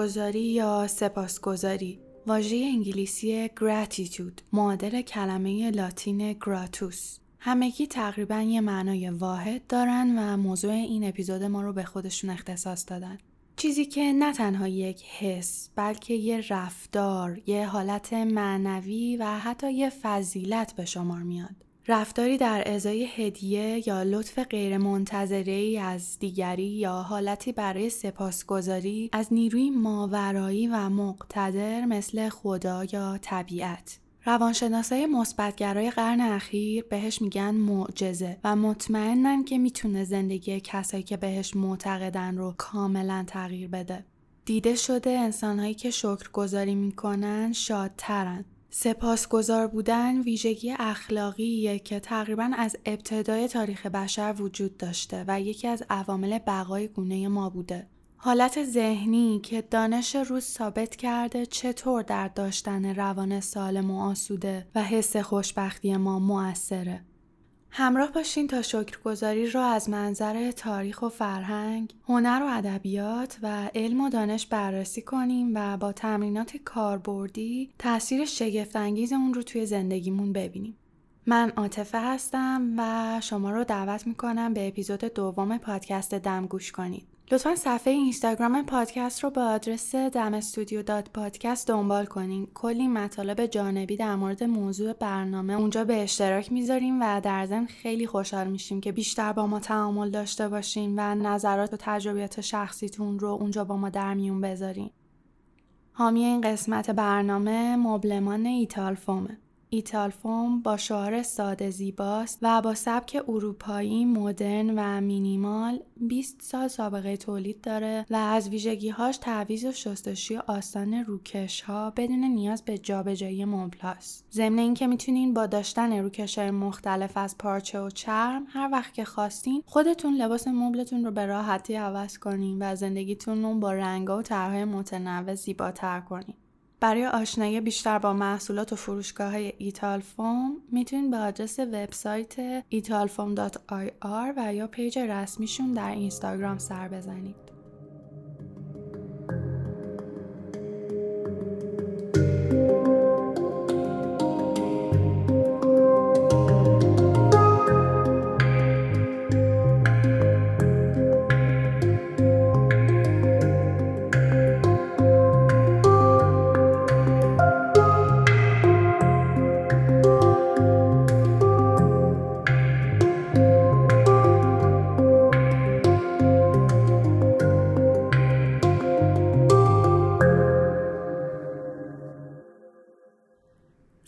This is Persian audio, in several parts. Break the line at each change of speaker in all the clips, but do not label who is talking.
شکرگزاری یا سپاسگزاری؟ واژه انگلیسی gratitude معادل کلمه لاتین گراتوس همگی تقریبا یه معنای واحد دارن و موضوع این اپیزود ما رو به خودشون اختصاص دادن. چیزی که نه تنها یک حس بلکه یه رفتار، یه حالت معنوی و حتی یه فضیلت به شمار میاد. رفتاری در ازای هدیه یا لطف غیرمنتظره ای از دیگری یا حالتی برای سپاسگزاری از نیروی ماورایی و مقتدر مثل خدا یا طبیعت. روانشناسای مثبتگرای قرن اخیر بهش میگن معجزه و مطمئنن که می‌تونه زندگی کسایی که بهش معتقدن رو کاملا تغییر بده. دیده شده انسانهایی که شکرگزاری می‌کنن شادترن سپاسگزار بودن ویژگی اخلاقیه که تقریبا از ابتدای تاریخ بشر وجود داشته و یکی از عوامل بقای گونه ما بوده. حالت ذهنی که دانش روز ثابت کرده چطور در داشتن روان سالم و آسوده و حس خوشبختی ما مؤثره. همراه باشین تا شکرگزاری را از منظر تاریخ و فرهنگ، هنر و ادبیات و علم و دانش بررسی کنیم و با تمرینات کاربردی تاثیر شگفتانگیز اون رو توی زندگیمون ببینیم. من عاطفه هستم و شما رو دعوت می‌کنم به اپیزود دوم پادکست دم گوش کنید. لطفا صفحه اینستاگرام پادکست رو با آدرس دم استودیو دات پادکست دنبال کنین. کلی مطالب جانبی در مورد موضوع برنامه اونجا به اشتراک می‌ذاریم و در ضمن خیلی خوشحال میشیم که بیشتر با ما تعامل داشته باشین و نظرات و تجربیات شخصیتون رو اونجا با ما در میون بذارین. حامی این قسمت برنامه مبلمان ایتال فومه. ایتالفوم با شعار ساده زیباست و با سبک اروپایی مدرن و مینیمال 20 سال سابقه تولید داره و از ویژگیهاش تعویض و شستشوی آسان روکش ها بدون نیاز به جابجایی مبل هاست. ضمن اینکه می‌تونین با داشتن روکش های مختلف از پارچه و چرم هر وقت که خواستین خودتون لباس مبلتون رو به راحتی عوض کنین و زندگیتون رو با رنگا و طرحهای متنوع زیباتر کنین. برای آشنایی بیشتر با محصولات و فروشگاه های ایتال فوم می‌تونید به آدرس وبسایت italfoam.ir و یا پیج رسمیشون در اینستاگرام سر بزنید.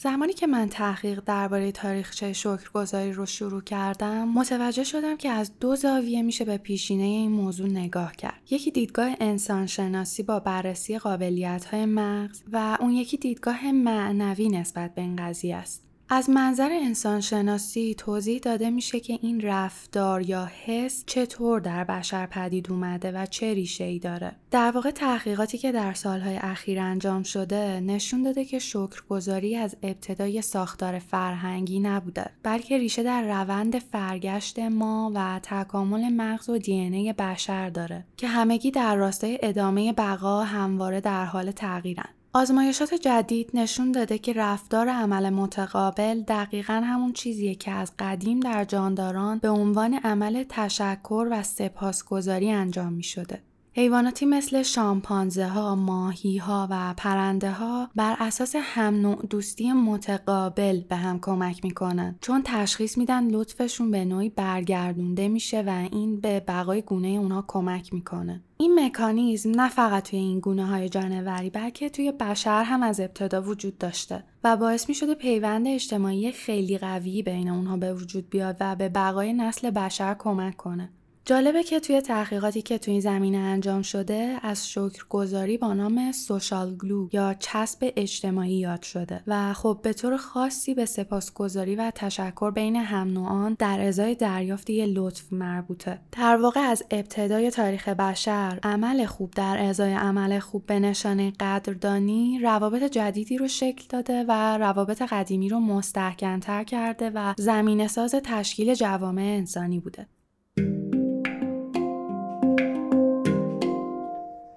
زمانی که من تحقیق درباره تاریخچه شکرگزاری رو شروع کردم متوجه شدم که از دو زاویه میشه به پیشینه این موضوع نگاه کرد. یکی دیدگاه انسانشناسی با بررسی قابلیت های مغز و اون یکی دیدگاه معنوی نسبت به این قضیه است. از منظر انسانشناسی توضیح داده میشه که این رفتار یا حس چطور در بشر پدید اومده و چه ریشه ای داره. در واقع تحقیقاتی که در سالهای اخیر انجام شده نشون داده که شکرگزاری از ابتدای ساختار فرهنگی نبوده بلکه ریشه در روند فرگشت ما و تکامل مغز و دی بشر داره که همگی در راستای ادامه بقا همواره در حال تغییرن. آزمایشات جدید نشون داده که رفتار عمل متقابل دقیقا همون چیزیه که از قدیم در جانداران به عنوان عمل تشکر و سپاسگزاری انجام می شده. حیواناتی مثل شامپانزه ها، ماهی ها و پرنده ها بر اساس هم نوع دوستی متقابل به هم کمک می‌کنن چون تشخیص میدن لطفشون به نوعی برگردونده میشه و این به بقای گونه اونها کمک می‌کنه. این مکانیزم نه فقط توی این گونه های جانوری بلکه توی بشر هم از ابتدا وجود داشته و باعث می شده پیوند اجتماعی خیلی قوی بین اونها به وجود بیاد و به بقای نسل بشر کمک کنه. جالبه که توی تحقیقاتی که توی این زمینه انجام شده از شکرگزاری با نام سوشال گلو یا چسب اجتماعی یاد شده. و خب به طور خاصی به سپاسگزاری و تشکر بین هم نوعان در ازای دریافت یه لطف مربوطه. در واقع از ابتدای تاریخ بشر عمل خوب در ازای عمل خوب به نشانه قدردانی روابط جدیدی رو شکل داده و روابط قدیمی رو مستحکمتر کرده و زمین ساز تشکیل جوامع انسانی بوده.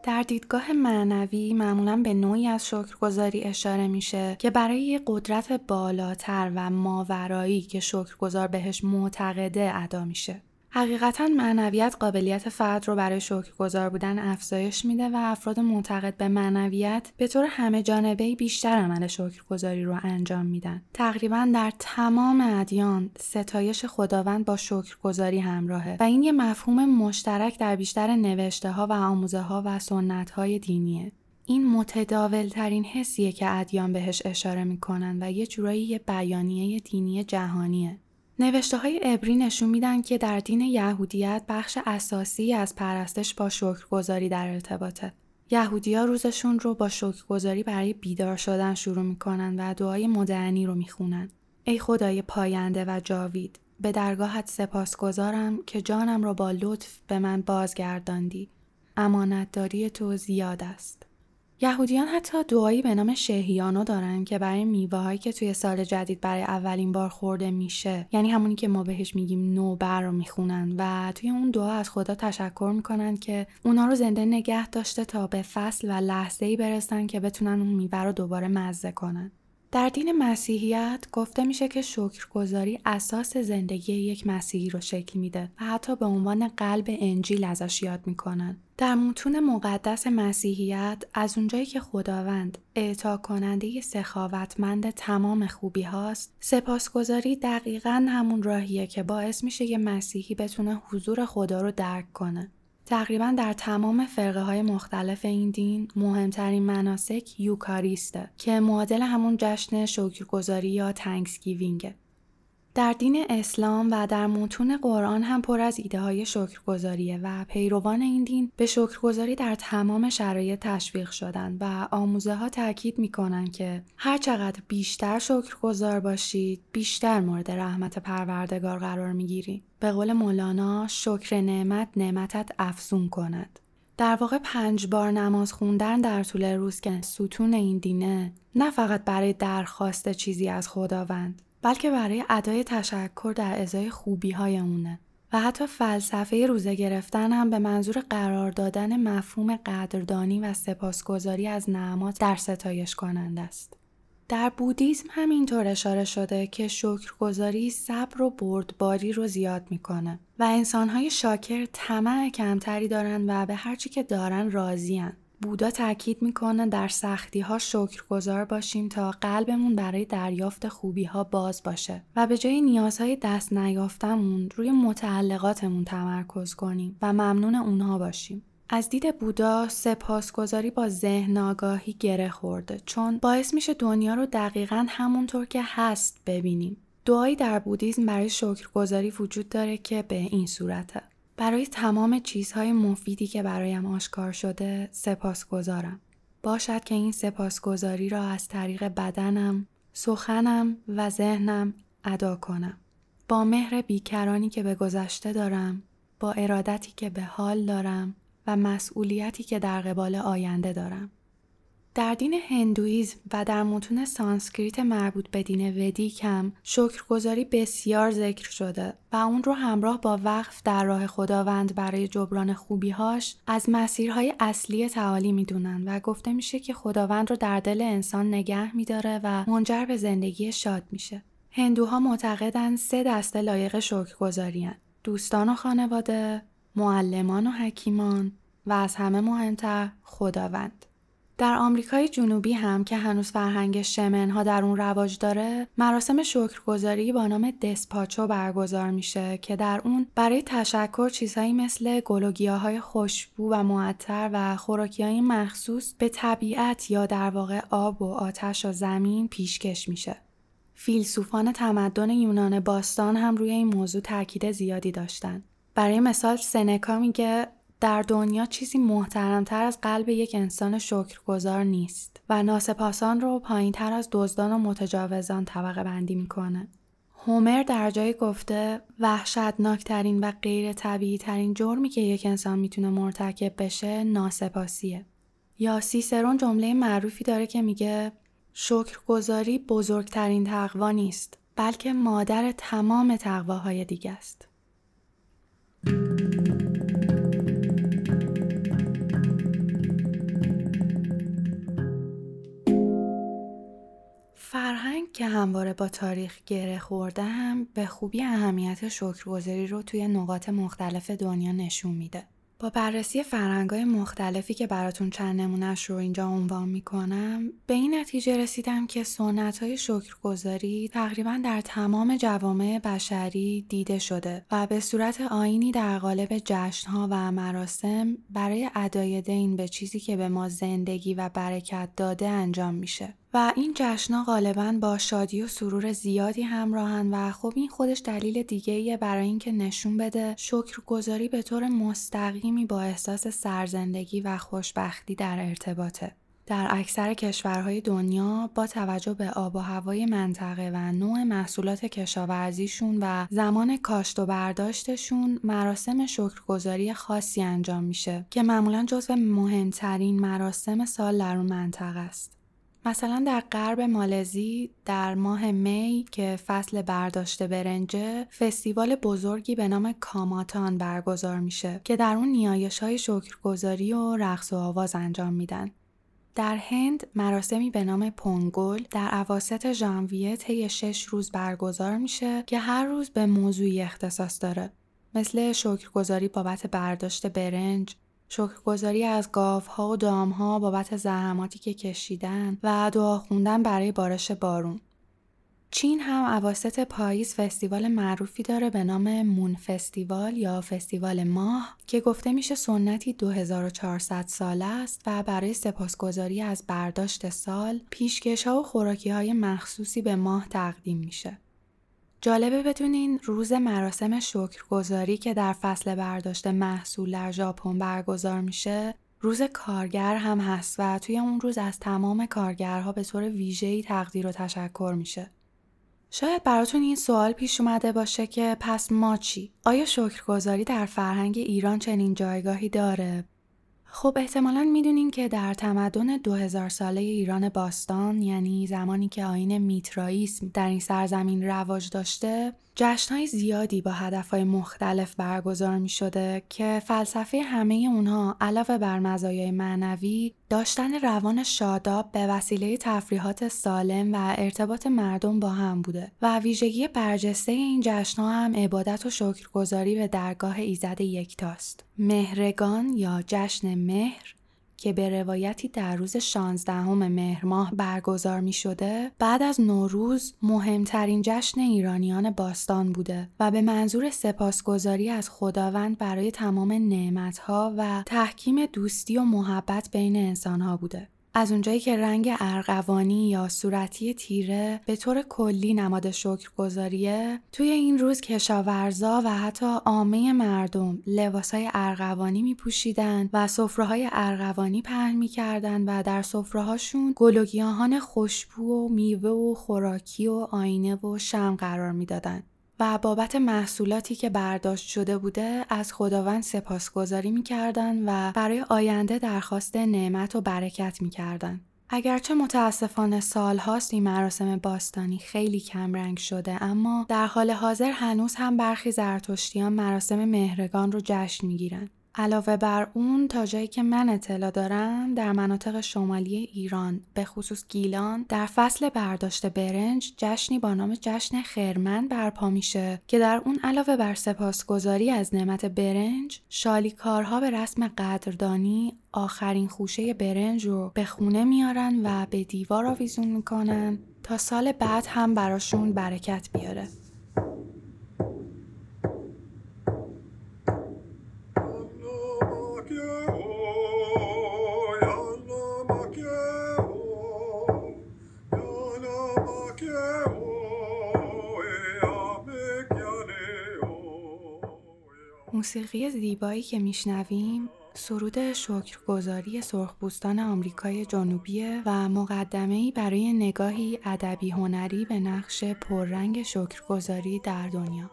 در دیدگاه معنوی معمولا به نوعی از شکرگزاری اشاره میشه که برای قدرت بالاتر و ماورایی که شکرگزار بهش معتقده ادا میشه. حقیقتا معنویت قابلیت فرد رو برای شکرگزار بودن افزایش میده و افراد معتقد به معنویت به طور همه جانبه بیشتر عمل شکرگزاری رو انجام میدن. تقریبا در تمام ادیان ستایش خداوند با شکرگزاری همراهه و این یه مفهوم مشترک در بیشتر نوشته ها و آموزه ها و سنت های دینیه. این متداول ترین حسیه که ادیان بهش اشاره می‌کنن و یه جورایی یه بیانیه دینی جهانیه. نوشته های عبری نشون میدن که در دین یهودیت بخش اساسی از پرستش با شکرگزاری در ارتباطه. یهودیا روزشون رو با شکرگزاری برای بیدار شدن شروع می‌کنن و دعای مدعنی رو می‌خونن. ای خدای پاینده و جاوید به درگاهت سپاسگزارم که جانم را با لطف به من بازگرداندی. امانتداری تو زیاد است. یهودیان حتی دعایی به نام شهیانو دارن که برای میوه هایی که توی سال جدید برای اولین بار خورده میشه یعنی همونی که ما بهش میگیم نوبر رو می‌خونن و توی اون دعا از خدا تشکر می‌کنن که اونا رو زنده نگه داشته تا به فصل و لحظه ای برسن که بتونن اون میوه رو دوباره مزه کنن در دین مسیحیت گفته میشه که شکرگزاری اساس زندگی یک مسیحی رو شکل میده و حتی به عنوان قلب انجیل ازش یاد می‌کنن. در متون مقدس مسیحیت از اونجایی که خداوند اعطا کننده سخاوتمند تمام خوبی هاست سپاسگزاری دقیقا همون راهیه که باعث میشه یه مسیحی بتونه حضور خدا رو درک کنه. تقریبا در تمام فرقه های مختلف این دین مهمترین مناسک یوکاریسته که معادل همون جشن شکرگزاری یا تنکسگیوینگه. در دین اسلام و در متون قرآن هم پر از ایده های شکرگزاریه و پیروان این دین به شکرگزاری در تمام شرایط تشویق شدن و آموزه ها تاکید می‌کنن که هر چقدر بیشتر شکرگزار باشید بیشتر مورد رحمت پروردگار قرار می‌گیرید. به قول مولانا شکر نعمت نعمتت افزون کند. در واقع پنج بار نماز خوندن در طول روز که ستون این دینه نه فقط برای درخواست چیزی از خداوند بلکه برای ادای تشکر در ازای خوبی های اونه و حتی فلسفه روزه گرفتن هم به منظور قرار دادن مفهوم قدردانی و سپاسگزاری از نعمات در ستایش کننده است. در بودیزم هم اینطور اشاره شده که شکرگزاری صبر و بردباری رو زیاد می‌کنه و انسانهای شاکر طمع کمتری دارن و به هرچی که دارن راضیان. بودا تاکید می‌کنه در سختی ها شکرگزار باشیم تا قلبمون برای دریافت خوبی ها باز باشه و به جای نیازهای دست نیافتمون روی متعلقاتمون تمرکز کنیم و ممنون اونها باشیم. از دید بودا سپاسگزاری با ذهن آگاهی گره خورده چون باعث میشه دنیا رو دقیقا همونطور که هست ببینیم. دعایی در بودیزم برای شکرگزاری وجود داره که به این صورته. برای تمام چیزهای مفیدی که برایم آشکار شده سپاسگزارم. باشد که این سپاسگزاری را از طریق بدنم، سخنم و ذهنم ادا کنم. با مهر بیکرانی که به گذشته دارم، با ارادتی که به حال دارم و مسئولیتی که در قبال آینده دارم. در دین هندویزم و در متون سانسکریت مربوط به دین ودیک هم شکرگزاری بسیار ذکر شده و اون رو همراه با وقف در راه خداوند برای جبران خوبیهاش از مسیرهای اصلی تعالی می‌دونن و گفته میشه که خداوند رو در دل انسان نگه میداره و منجر به زندگی شاد میشه. هندوها معتقدن سه دسته لایق شکرگزاری دوستان و خانواده، معلمان و حکیمان و از همه مهمتر خداوند. در آمریکای جنوبی هم که هنوز فرهنگ شمنها در اون رواج داره مراسم شکرگزاری با نام دسپاچو برگزار میشه که در اون برای تشکر چیزهایی مثل گلوگیاهای خوشبو و معطر و خوراکی های مخصوص به طبیعت یا در واقع آب و آتش و زمین پیشکش میشه. فیلسوفان تمدن یونان باستان هم روی این موضوع تاکید زیادی داشتن. برای مثال سنکا میگه در دنیا چیزی محترمتر از قلب یک انسان شکرگزار نیست و ناسپاسان رو پایین تر از دزدان و متجاوزان طبقه بندی می‌کنه. هومر در جای گفته وحشتناکترین و غیر طبیعی ترین جرمی که یک انسان می‌تونه مرتکب بشه ناسپاسیه. یا سیسرون جمله معروفی داره که میگه شکرگزاری بزرگترین تقوا نیست بلکه مادر تمام تقواهای دیگه است. فرهنگ که همواره با تاریخ گره خورده هم به خوبی اهمیت شکرگزاری رو توی نقاط مختلف دنیا نشون میده. با بررسی فرهنگای مختلفی که براتون چند نمونهش رو اینجا عنوان می‌کنم به این نتیجه رسیدم که سنت های شکرگزاری تقریبا در تمام جوامع بشری دیده شده و به صورت آینی در قالب جشنها و مراسم برای ادای دین به چیزی که به ما زندگی و برکت داده انجام میشه. و این جشنا غالبا با شادی و سرور زیادی همراهن و خب این خودش دلیل دیگه برای اینکه نشون بده شکرگزاری به طور مستقیمی با احساس سرزندگی و خوشبختی در ارتباطه. در اکثر کشورهای دنیا با توجه به آب و هوای منطقه و نوع محصولات کشاورزیشون و زمان کاشت و برداشتشون مراسم شکرگزاری خاصی انجام میشه که معمولا جزو مهمترین مراسم سال در اون منطقه است. مثلا در غرب مالزی در ماه می که فصل برداشت برنجه فستیوال بزرگی به نام کاماتان برگزار میشه که در اون نیایش های شکرگزاری و رقص و آواز انجام میدن. در هند مراسمی به نام پونگل در عواست ژانویه طی شش روز برگزار میشه که هر روز به موضوعی اختصاص داره مثل شکرگزاری بابت برداشت برنج، شکرگزاری از گاوها و دامها بابت زحماتی که کشیدن و دعا خوندن برای بارش بارون. چین هم عواست پاییز فستیوال معروفی داره به نام مون فستیوال یا فستیوال ماه که گفته میشه سنتی 2400 ساله است و برای سپاسگزاری از برداشت سال پیشکش ها و خوراکی های مخصوصی به ماه تقدیم میشه. جالبه بدونین روز مراسم شکرگزاری که در فصل برداشت محصول در ژاپن برگزار میشه روز کارگر هم هست و توی اون روز از تمام کارگرها به طور ویژه‌ای تقدیر و تشکر میشه. شاید براتون این سوال پیش اومده باشه که پس ما چی؟ آیا شکرگزاری در فرهنگ ایران چنین جایگاهی داره؟ خب احتمالا می‌دونین که در تمدن 2000 ساله ایران باستان یعنی زمانی که آین میترائیسم در این سرزمین رواج داشته جشنهای زیادی با هدفهای مختلف برگزار می شده که فلسفه همه اونها علاوه بر مزایای معنوی داشتن روان شاداب به وسیله تفریحات سالم و ارتباط مردم با هم بوده و ویژگی برجسته این جشنها هم عبادت و شکرگزاری به درگاه ایزد یکتاست. مهرگان یا جشن مهر که به روایتی در روز 16 مهر ماه برگزار می شده بعد از نوروز مهمترین جشن ایرانیان باستان بوده و به منظور سپاسگزاری از خداوند برای تمام نعمتها و تحکیم دوستی و محبت بین انسانها بوده. از اونجایی که رنگ ارغوانی یا صورتی تیره به طور کلی نماد شکرگزاریه توی این روز کشاورزا و حتی عامه مردم لباسهای ارغوانی می پوشیدن و های ارغوانی پهن می کردن و در هاشون گلوگیاهان خوشبو و میوه و خوراکی و آینه و شم قرار می‌دادند. و بابت محصولاتی که برداشت شده بوده از خداوند سپاسگزاری می‌کردن و برای آینده درخواست نعمت و برکت می‌کردن. اگرچه متاسفانه سالهاست این مراسم باستانی خیلی کمرنگ شده اما در حال حاضر هنوز هم برخی زرتشتیان مراسم مهرگان رو جشن می‌گیرن علاوه بر اون تا جایی که من اطلاع دارم در مناطق شمالی ایران به خصوص گیلان در فصل برداشت برنج جشنی با نام جشن خرمن برپا میشه که در اون علاوه بر سپاسگزاری از نعمت برنج شالیکارها به رسم قدردانی آخرین خوشه برنج رو به خونه میارن و به دیوار آویزون می‌کنن تا سال بعد هم براشون برکت بیاره. موسیقی زیبایی که میشنویم سرود شکرگزاری سرخپوستان آمریکای جنوبی و مقدمه‌ای برای نگاهی ادبی هنری به نقش پررنگ شکرگزاری در دنیا.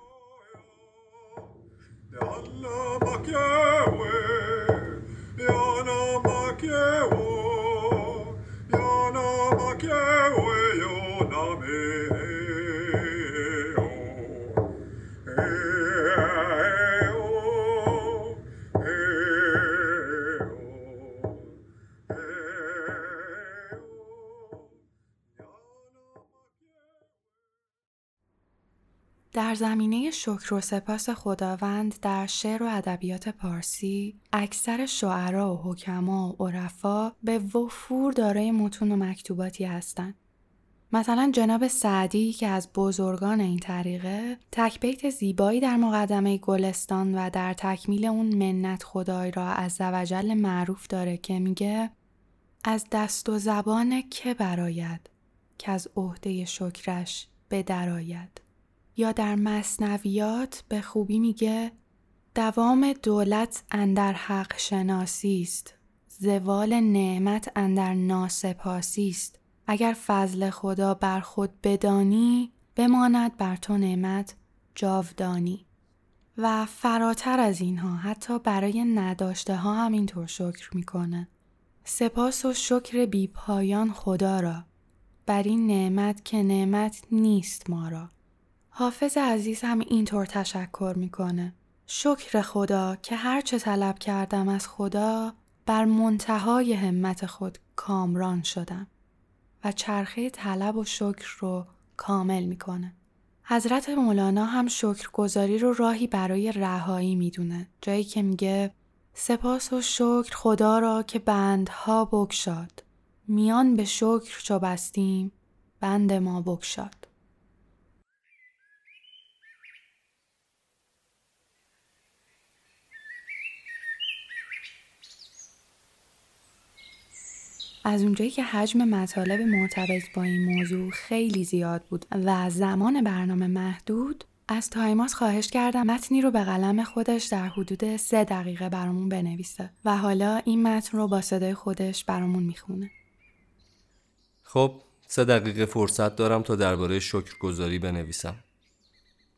در زمینه شکر و سپاس خداوند در شعر و ادبیات پارسی اکثر شعرا و حکما و عرفا به وفور دارای متون و مکتوباتی هستند. مثلا جناب سعدی که از بزرگان این طریقه تکبیت زیبایی در مقدمه گلستان و در تکمیل اون منت خدای را از زوجل معروف داره که میگه از دست و زبان که براید که از عهده شکرش به درآید یا در مصنویات به خوبی میگه دوام دولت اندر حق شناسی است. زوال نعمت اندر ناسپاسی است. اگر فضل خدا بر خود بدانی بماند بر تو نعمت جاودانی. و فراتر از اینها حتی برای نداشته ها هم اینطور شکر می‌کنه. سپاس و شکر بیپایان خدا را. بر این نعمت که نعمت نیست ما را. حافظ عزیز هم اینطور تشکر می‌کنه. شکر خدا که هرچه طلب کردم از خدا بر منتهای همت خود کامران شدم و چرخه طلب و شکر رو کامل می‌کنه. حضرت مولانا هم شکرگزاری رو راهی برای رهایی می‌دونه جایی که میگه سپاس و شکر خدا را که بندها بگشاد میان به شکر چو بستیم بند ما بگشاد از اونجایی که حجم مطالب مرتبط با این موضوع خیلی زیاد بود و زمان برنامه محدود از تایماس خواهش کردم متنی رو به قلم خودش در حدود سه دقیقه برامون بنویسه و حالا این متن رو با صدای خودش برامون می‌خونه.
خب سه دقیقه فرصت دارم تا درباره شکرگزاری بنویسم.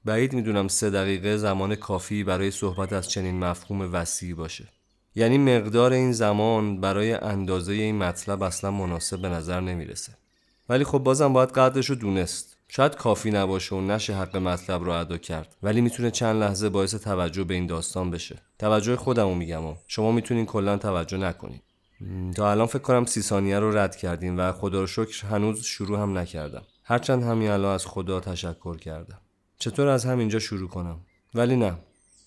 بعید می‌دونم سه دقیقه زمان کافی برای صحبت از چنین مفهوم وسیعی باشه. یعنی مقدار این زمان برای اندازه این مطلب اصلا مناسب به نظر نمی‌رسه. ولی خب بازم باید قدرش رو دونست. شاید کافی نباشه و نشه حق مطلب رو ادا کرد. ولی می‌تونه چند لحظه باعث توجه به این داستان بشه. توجه خودمو میگم و شما می‌تونین کلا توجه نکنین. تا الان فکر کنم سی ثانیه رو رد کردیم و خدا رو شکر هنوز شروع هم نکردم. هرچند همین الان از خدا تشکر کردم. چطور از همینجا شروع کنم؟ ولی نه.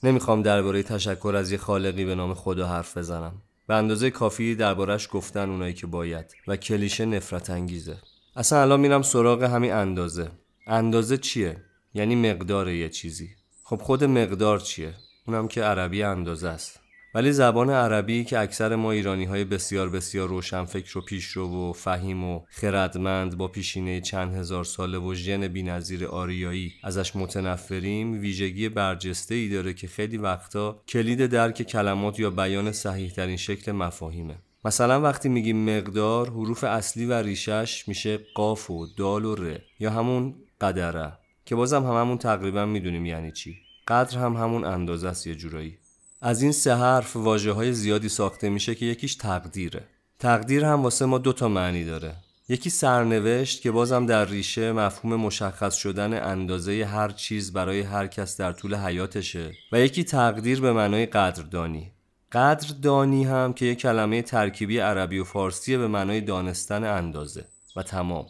نمی‌خوام درباره تشکر از یه خالقی به نام خدا حرف بزنم. به اندازه کافی دربارش گفتن اونایی که باید. و کلیشه نفرت انگیزه. اصلا الان میرم سراغ همین اندازه. اندازه چیه؟ یعنی مقدار یه چیزی. خب خود مقدار چیه؟ اونم که عربی اندازه است. ولی زبان عربی که اکثر ما ایرانی های بسیار بسیار روشنفکر و پیشرو و فهیم و خردمند با پیشینه چند هزار ساله و ژن بینظیر آریایی ازش متنفریم ویژگی برجسته ای داره که خیلی وقتا کلید درک کلمات یا بیان صحیح ترین شکل مفاهیمه. مثلا وقتی میگیم مقدار حروف اصلی و ریشش میشه قاف و دال و ر یا همون قدره که بازم هممون تقریبا می‌دونیم یعنی چی. قدر هم همون اندازه است یه جورایی. از این سه حرف واجه های زیادی ساخته میشه که یکیش تقدیره. تقدیر هم واسه ما دو تا معنی داره. یکی سرنوشت که بازم در ریشه مفهوم مشخص شدن اندازه هر چیز برای هر کس در طول حیاتشه و یکی تقدیر به معنای قدردانی. قدردانی هم که یک کلمه ترکیبی عربی و فارسی به معنای دانستن اندازه. و تمام.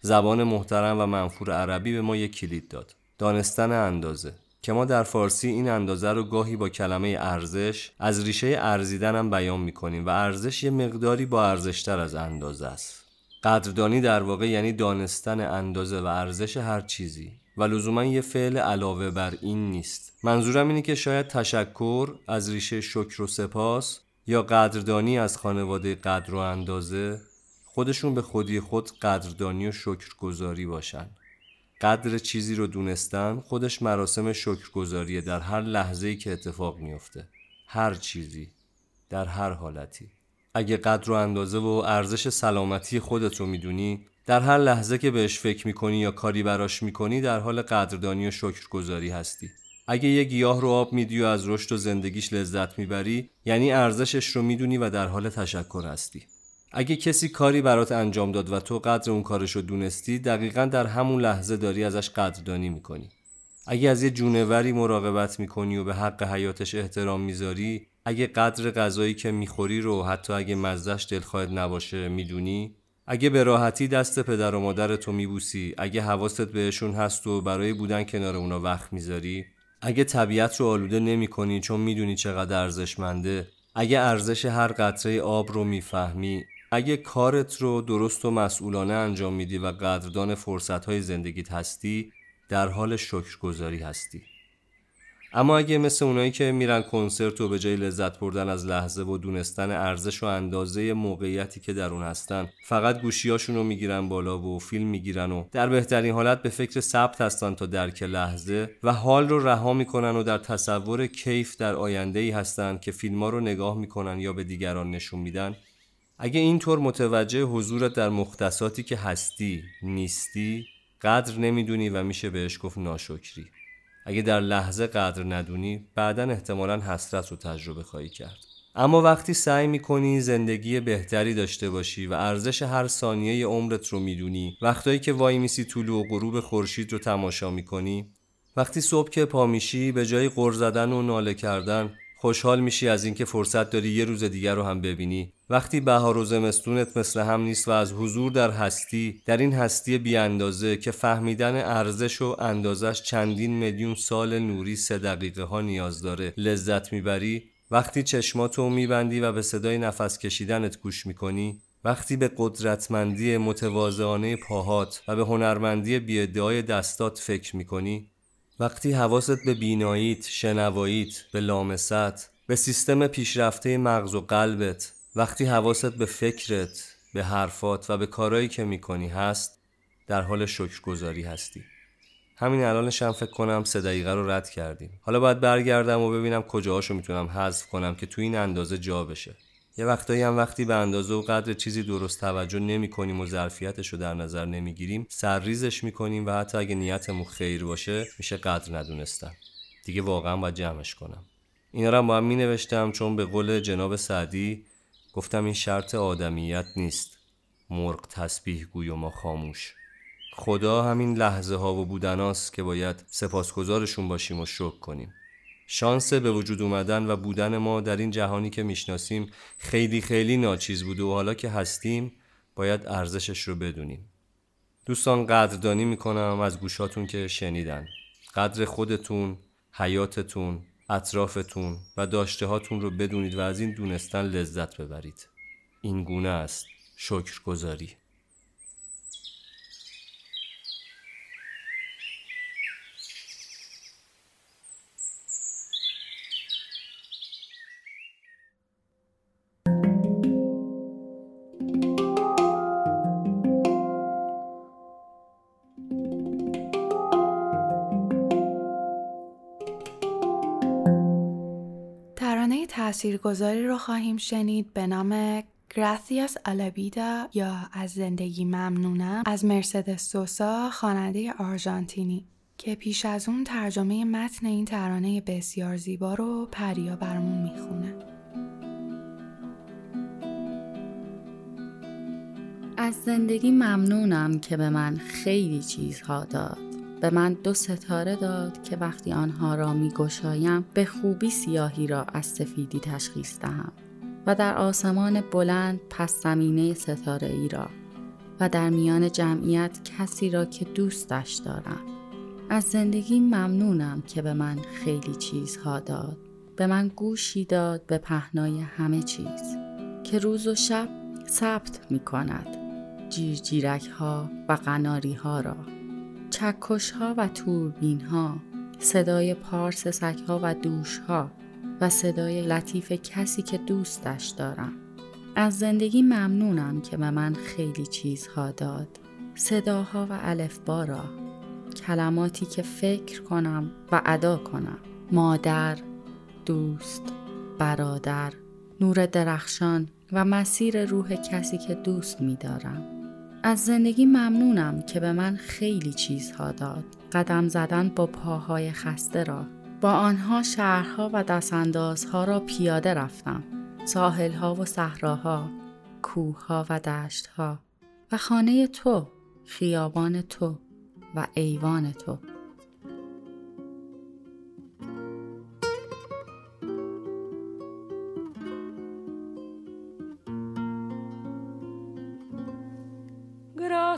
زبان محترم و منفور عربی به ما یک کلید داد. دانستن اندازه. که ما در فارسی این اندازه رو گاهی با کلمه ارزش از ریشه ارزیدن هم بیان می‌کنیم و ارزش یه مقداری با ارزشتر از اندازه است. قدردانی در واقع یعنی دانستن اندازه و ارزش هر چیزی و لزوما یه فعل علاوه بر این نیست. منظورم اینه که شاید تشکر از ریشه شکر و سپاس یا قدردانی از خانواده قدر و اندازه خودشون به خودی خود قدردانی و شکرگزاری باشن. قدر چیزی رو دونستن خودش مراسم شکرگزاریه در هر لحظه‌ای که اتفاق میفته هر چیزی. در هر حالتی. اگه قدر و اندازه و ارزش سلامتی خودت رو می‌دونی در هر لحظه که بهش فکر می‌کنی یا کاری براش می‌کنی در حال قدردانی و شکرگزاری هستی. اگه یه گیاه رو آب میدی و از رشد و زندگیش لذت می‌بری یعنی ارزشش رو می‌دونی و در حال تشکر هستی. اگه کسی کاری برات انجام داد و تو قدر اون کارش رو دونستی دقیقا در همون لحظه داری ازش قدردانی می‌کنی. اگه از یه جونوری مراقبت می‌کنی و به حق حیاتش احترام می‌ذاری اگه قدر غذایی که می‌خوری رو حتی اگه مزدش دلخواهت نباشه می‌دونی اگه به راحتی دست پدر و مادر تو میبوسی اگه حواست بهشون هست و برای بودن کنار اونا وقت می‌ذاری اگه طبیعت رو آلوده نمی کنی چون می‌دونی چقدر ارزشمنده اگه ارزش هر قطره آب رو می‌فهمی اگه کارت رو درست و مسئولانه انجام میدی و قدردان فرصتهای زندگیت هستی در حال شکرگزاری هستی. اما اگه مثل اونایی که میرن کنسرت و به جای لذت بردن از لحظه و دونستن ارزش و اندازه موقعیتی که در اون هستن فقط گوشیاشون رو می‌گیرن بالا و فیلم می‌گیرن و در بهترین حالت به فکر ثبت هستن تا درک لحظه و حال رو رها می‌کنن و در تصور کیف در آینده ای هستن که فیلم ها رو نگاه می‌کنن یا به دیگران نشون میدن اگه اینطور متوجه حضورت در مختصاتی که هستی نیستی قدر نمی‌دونی و میشه بهش گفت ناشکری. اگه در لحظه قدر ندونی بعدا احتمالا حسرت رو تجربه خواهی کرد. اما وقتی سعی می‌کنی زندگی بهتری داشته باشی و ارزش هر ثانیه عمرت رو می‌دونی وقتایی که وای میسی طلوع و غروب خورشید رو تماشا می‌کنی وقتی صبح که پا میشی به جای غر زدن و ناله کردن خوشحال میشی از اینکه فرصت داری یه روز دیگر رو هم ببینی. وقتی بهار و زمستونت مثل هم نیست و از حضور در هستی در این هستی بی اندازه که فهمیدن ارزش و اندازش چندین میلیون سال نوری سه دقیقه ها نیاز داره لذت می‌بری وقتی چشماتو میبندی و به صدای نفس کشیدنت گوش می‌کنی وقتی به قدرتمندی متواضعانه پاهات و به هنرمندی بیادعای دستات فکر می‌کنی وقتی حواست به بیناییت، شنواییت، به لامست، به سیستم پیشرفته مغز و قلبت، وقتی حواست به فکرت، به حرفات و به کارایی که می‌کنی هست در حال شکرگزاری هستی. همین الانش هم فکر کنم سه دقیقه رو رد کردیم. حالا باید برگردم و ببینم کجاهاشو می‌تونم حذف کنم که تو این اندازه جا بشه. یه وقتایی هم وقتی به اندازه و قدر چیزی درست توجه نمی کنیم و ظرفیتش رو در نظر نمی‌گیریم سرریزش می‌کنیم و حتی اگه نیتمون خیر باشه میشه قدر ندونستن. دیگه واقعا باید جمعش کنم. اینا رو با هم می نوشتم چون به قول جناب سعدی گفتم این شرط آدمیت نیست. مرغ تسبیح گوی و ما خاموش. خدا همین لحظه ها و بودناست که باید سپاسگزارشون باشیم و شکر کنیم. شانس به وجود اومدن و بودن ما در این جهانی که می‌شناسیم خیلی خیلی ناچیز بوده و حالا که هستیم باید ارزشش رو بدونیم. دوستان قدردانی می‌کنم از گوشاتون که شنیدن. قدر خودتون حیاتتون اطرافتون و داشته هاتون رو بدونید و از این دونستن لذت ببرید. این گونه است. شکر
تاثیرگذاری رو خواهیم شنید به نام گراتیاس آلابیدا یا از زندگی ممنونم از مرسدس سوسا خواننده آرژانتینی که پیش از اون ترجمه متن این ترانه بسیار زیبا رو پریا برامون می‌خونه.
از زندگی ممنونم که به من خیلی چیزها داد. به من دو ستاره داد که وقتی آنها را می گشایم به خوبی سیاهی را از سفیدی تشخیص دهم و در آسمان بلند پس زمینه ستاره ای را و در میان جمعیت کسی را که دوستش دارم. از زندگی ممنونم که به من خیلی چیزها داد. به من گوشی داد به پهنای همه چیز که روز و شب ثبت می کند جیرجیرک ها و قناری ها را. چکش ها و توربین ها صدای پارس سک ها و دوش ها و صدای لطیف کسی که دوستش دارم. از زندگی ممنونم که به من خیلی چیزها داد. صداها و الفبا را کلماتی که فکر کنم و ادا کنم. مادر دوست برادر نور درخشان و مسیر روح کسی که دوست می دارم. از زندگی ممنونم که به من خیلی چیزها داد. قدم زدن با پاهای خسته را. با آنها شهرها و دستاندازها را پیاده رفتم. ساحلها و صحراها، کوهها و دشتها و خانه تو، خیابان تو و ایوان تو.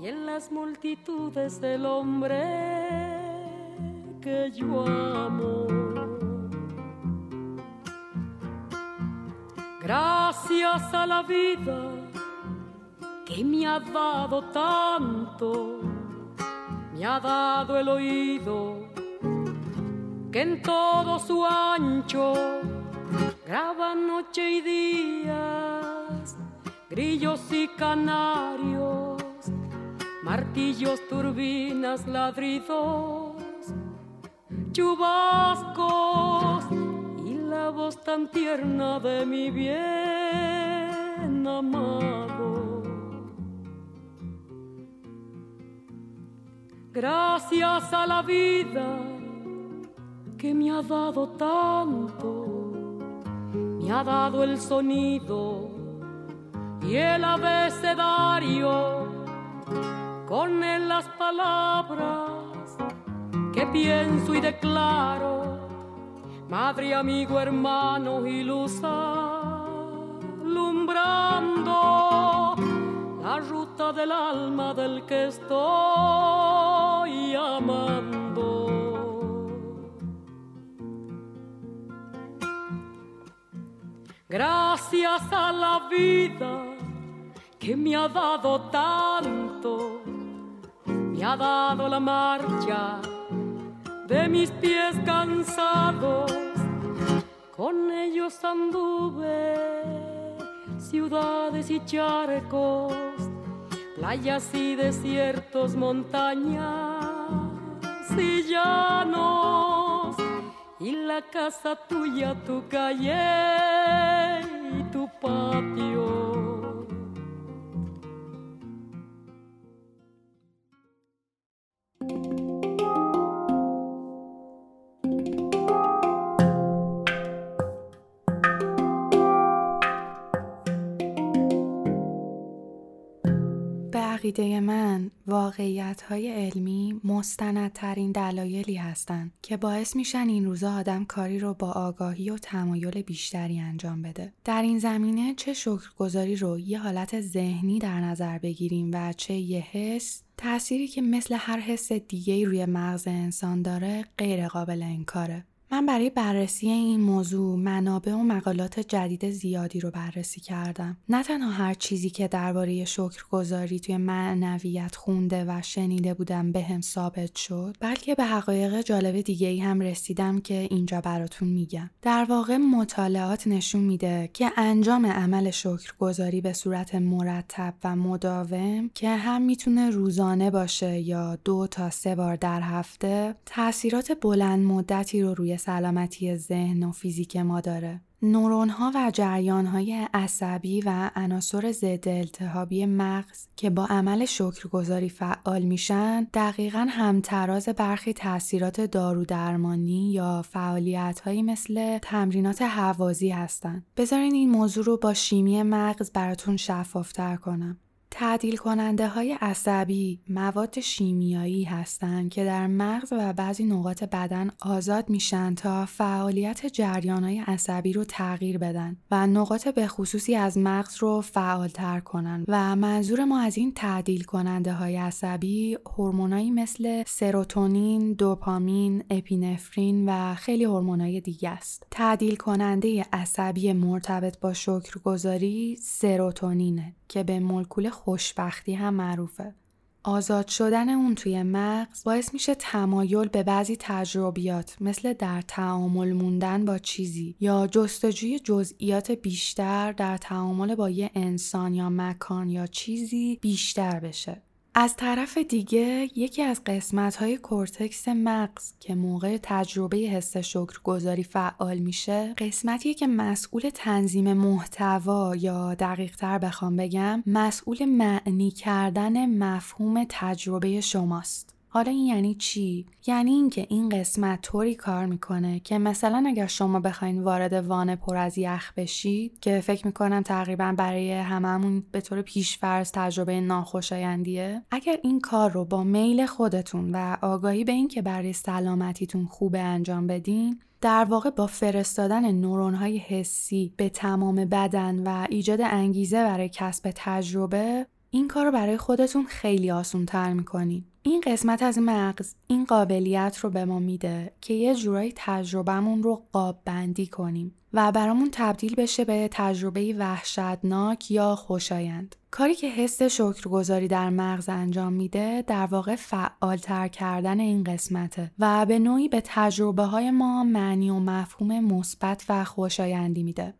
y en las multitudes del hombre que yo amo. Gracias a la vida que me ha dado tanto, me ha dado el oído que en todo su ancho graba noche y días, grillos y canarios martillos, turbinas, ladridos, chubascos y la voz tan tierna de mi bien amado. Gracias a la vida que me ha dado tanto, me ha dado el sonido y el abecedario con las palabras que pienso y declaro, madre, amigo, hermano y luz alumbrando la ruta del alma del que estoy amando. Gracias a la vida que me ha dado tanto me ha dado la marcha de mis pies cansados. Con ellos anduve ciudades y charcos, playas y desiertos, montañas y llanos, y la casa tuya, tu calle y tu patio.
عقیده من واقعیت های علمی مستندترین دلایلی هستند که باعث میشن این روزا آدم کاری رو با آگاهی و تمایل بیشتری انجام بده. در این زمینه چه شکرگزاری رو یه حالت ذهنی در نظر بگیریم و چه یه حس تأثیری که مثل هر حس دیگه روی مغز انسان داره غیر قابل انکاره. من برای بررسی این موضوع منابع و مقالات جدید زیادی رو بررسی کردم. نه تنها هر چیزی که درباره شکرگزاری توی معنویت خونده و شنیده بودم به هم ثابت شد، بلکه به حقایق جالب دیگه ای هم رسیدم که اینجا براتون میگم. در واقع مطالعات نشون میده که انجام عمل شکرگزاری به صورت مرتب و مداوم که هم می‌تونه روزانه باشه یا دو تا سه بار در هفته تاثیرات بلند مدتی رو روی سلامتی ذهن و فیزیک ما داره. نورون ها و جریان های عصبی و عناصر ضد التهابی مغز که با عمل شکرگزاری فعال میشن دقیقا همتراز برخی تاثیرات دارو درمانی یا فعالیت هایی مثل تمرینات حوازی هستند. بذارین این موضوع رو با شیمی مغز براتون شفافتر کنم. تعدیل کننده های عصبی مواد شیمیایی هستند که در مغز و بعضی نقاط بدن آزاد میشن تا فعالیت جریان های عصبی رو تغییر بدن و نقاط به خصوصی از مغز رو فعالتر کنن و منظور ما از این تعدیل کننده های عصبی هورمونایی مثل سروتونین، دوپامین، اپینفرین و خیلی هورمونای دیگه است. تعدیل کننده عصبی مرتبط با شکرگزاری سروتونینه که به مولکول خوشبختی هم معروفه. آزاد شدن اون توی مغز باعث میشه تمایل به بعضی تجربیات مثل در تعامل موندن با چیزی یا جستجوی جزئیات بیشتر در تعامل با یه انسان یا مکان یا چیزی بیشتر بشه. از طرف دیگه یکی از قسمت های کورتکس مغز که موقع تجربه حس شکرگزاری فعال میشه قسمتیه که مسئول تنظیم محتوا یا دقیق تر بخوام بگم مسئول معنی کردن مفهوم تجربه شماست. حالا این یعنی چی؟ یعنی اینکه این قسمت طوری کار می‌کنه که مثلا اگر شما بخواین وارد وان پر از یخ بشید که فکر می‌کنم تقریبا برای هممون به طور پیشفرض تجربه ناخوشایندیه اگر این کار رو با میل خودتون و آگاهی به اینکه برای سلامتیتون خوبه انجام بدین در واقع با فرستادن نورون های حسی به تمام بدن و ایجاد انگیزه برای کسب تجربه این کار رو برای خودتون خیلی آسون تر می‌کنین. این قسمت از مغز این قابلیت رو به ما میده که یه جورایی تجربهمون رو قاب بندی کنیم و برامون تبدیل بشه به تجربه وحشتناک یا خوشایند. کاری که حس شکرگزاری در مغز انجام میده در واقع فعالتر کردن این قسمته و به نوعی به تجربه های ما معنی و مفهوم مثبت و خوشایندی میده.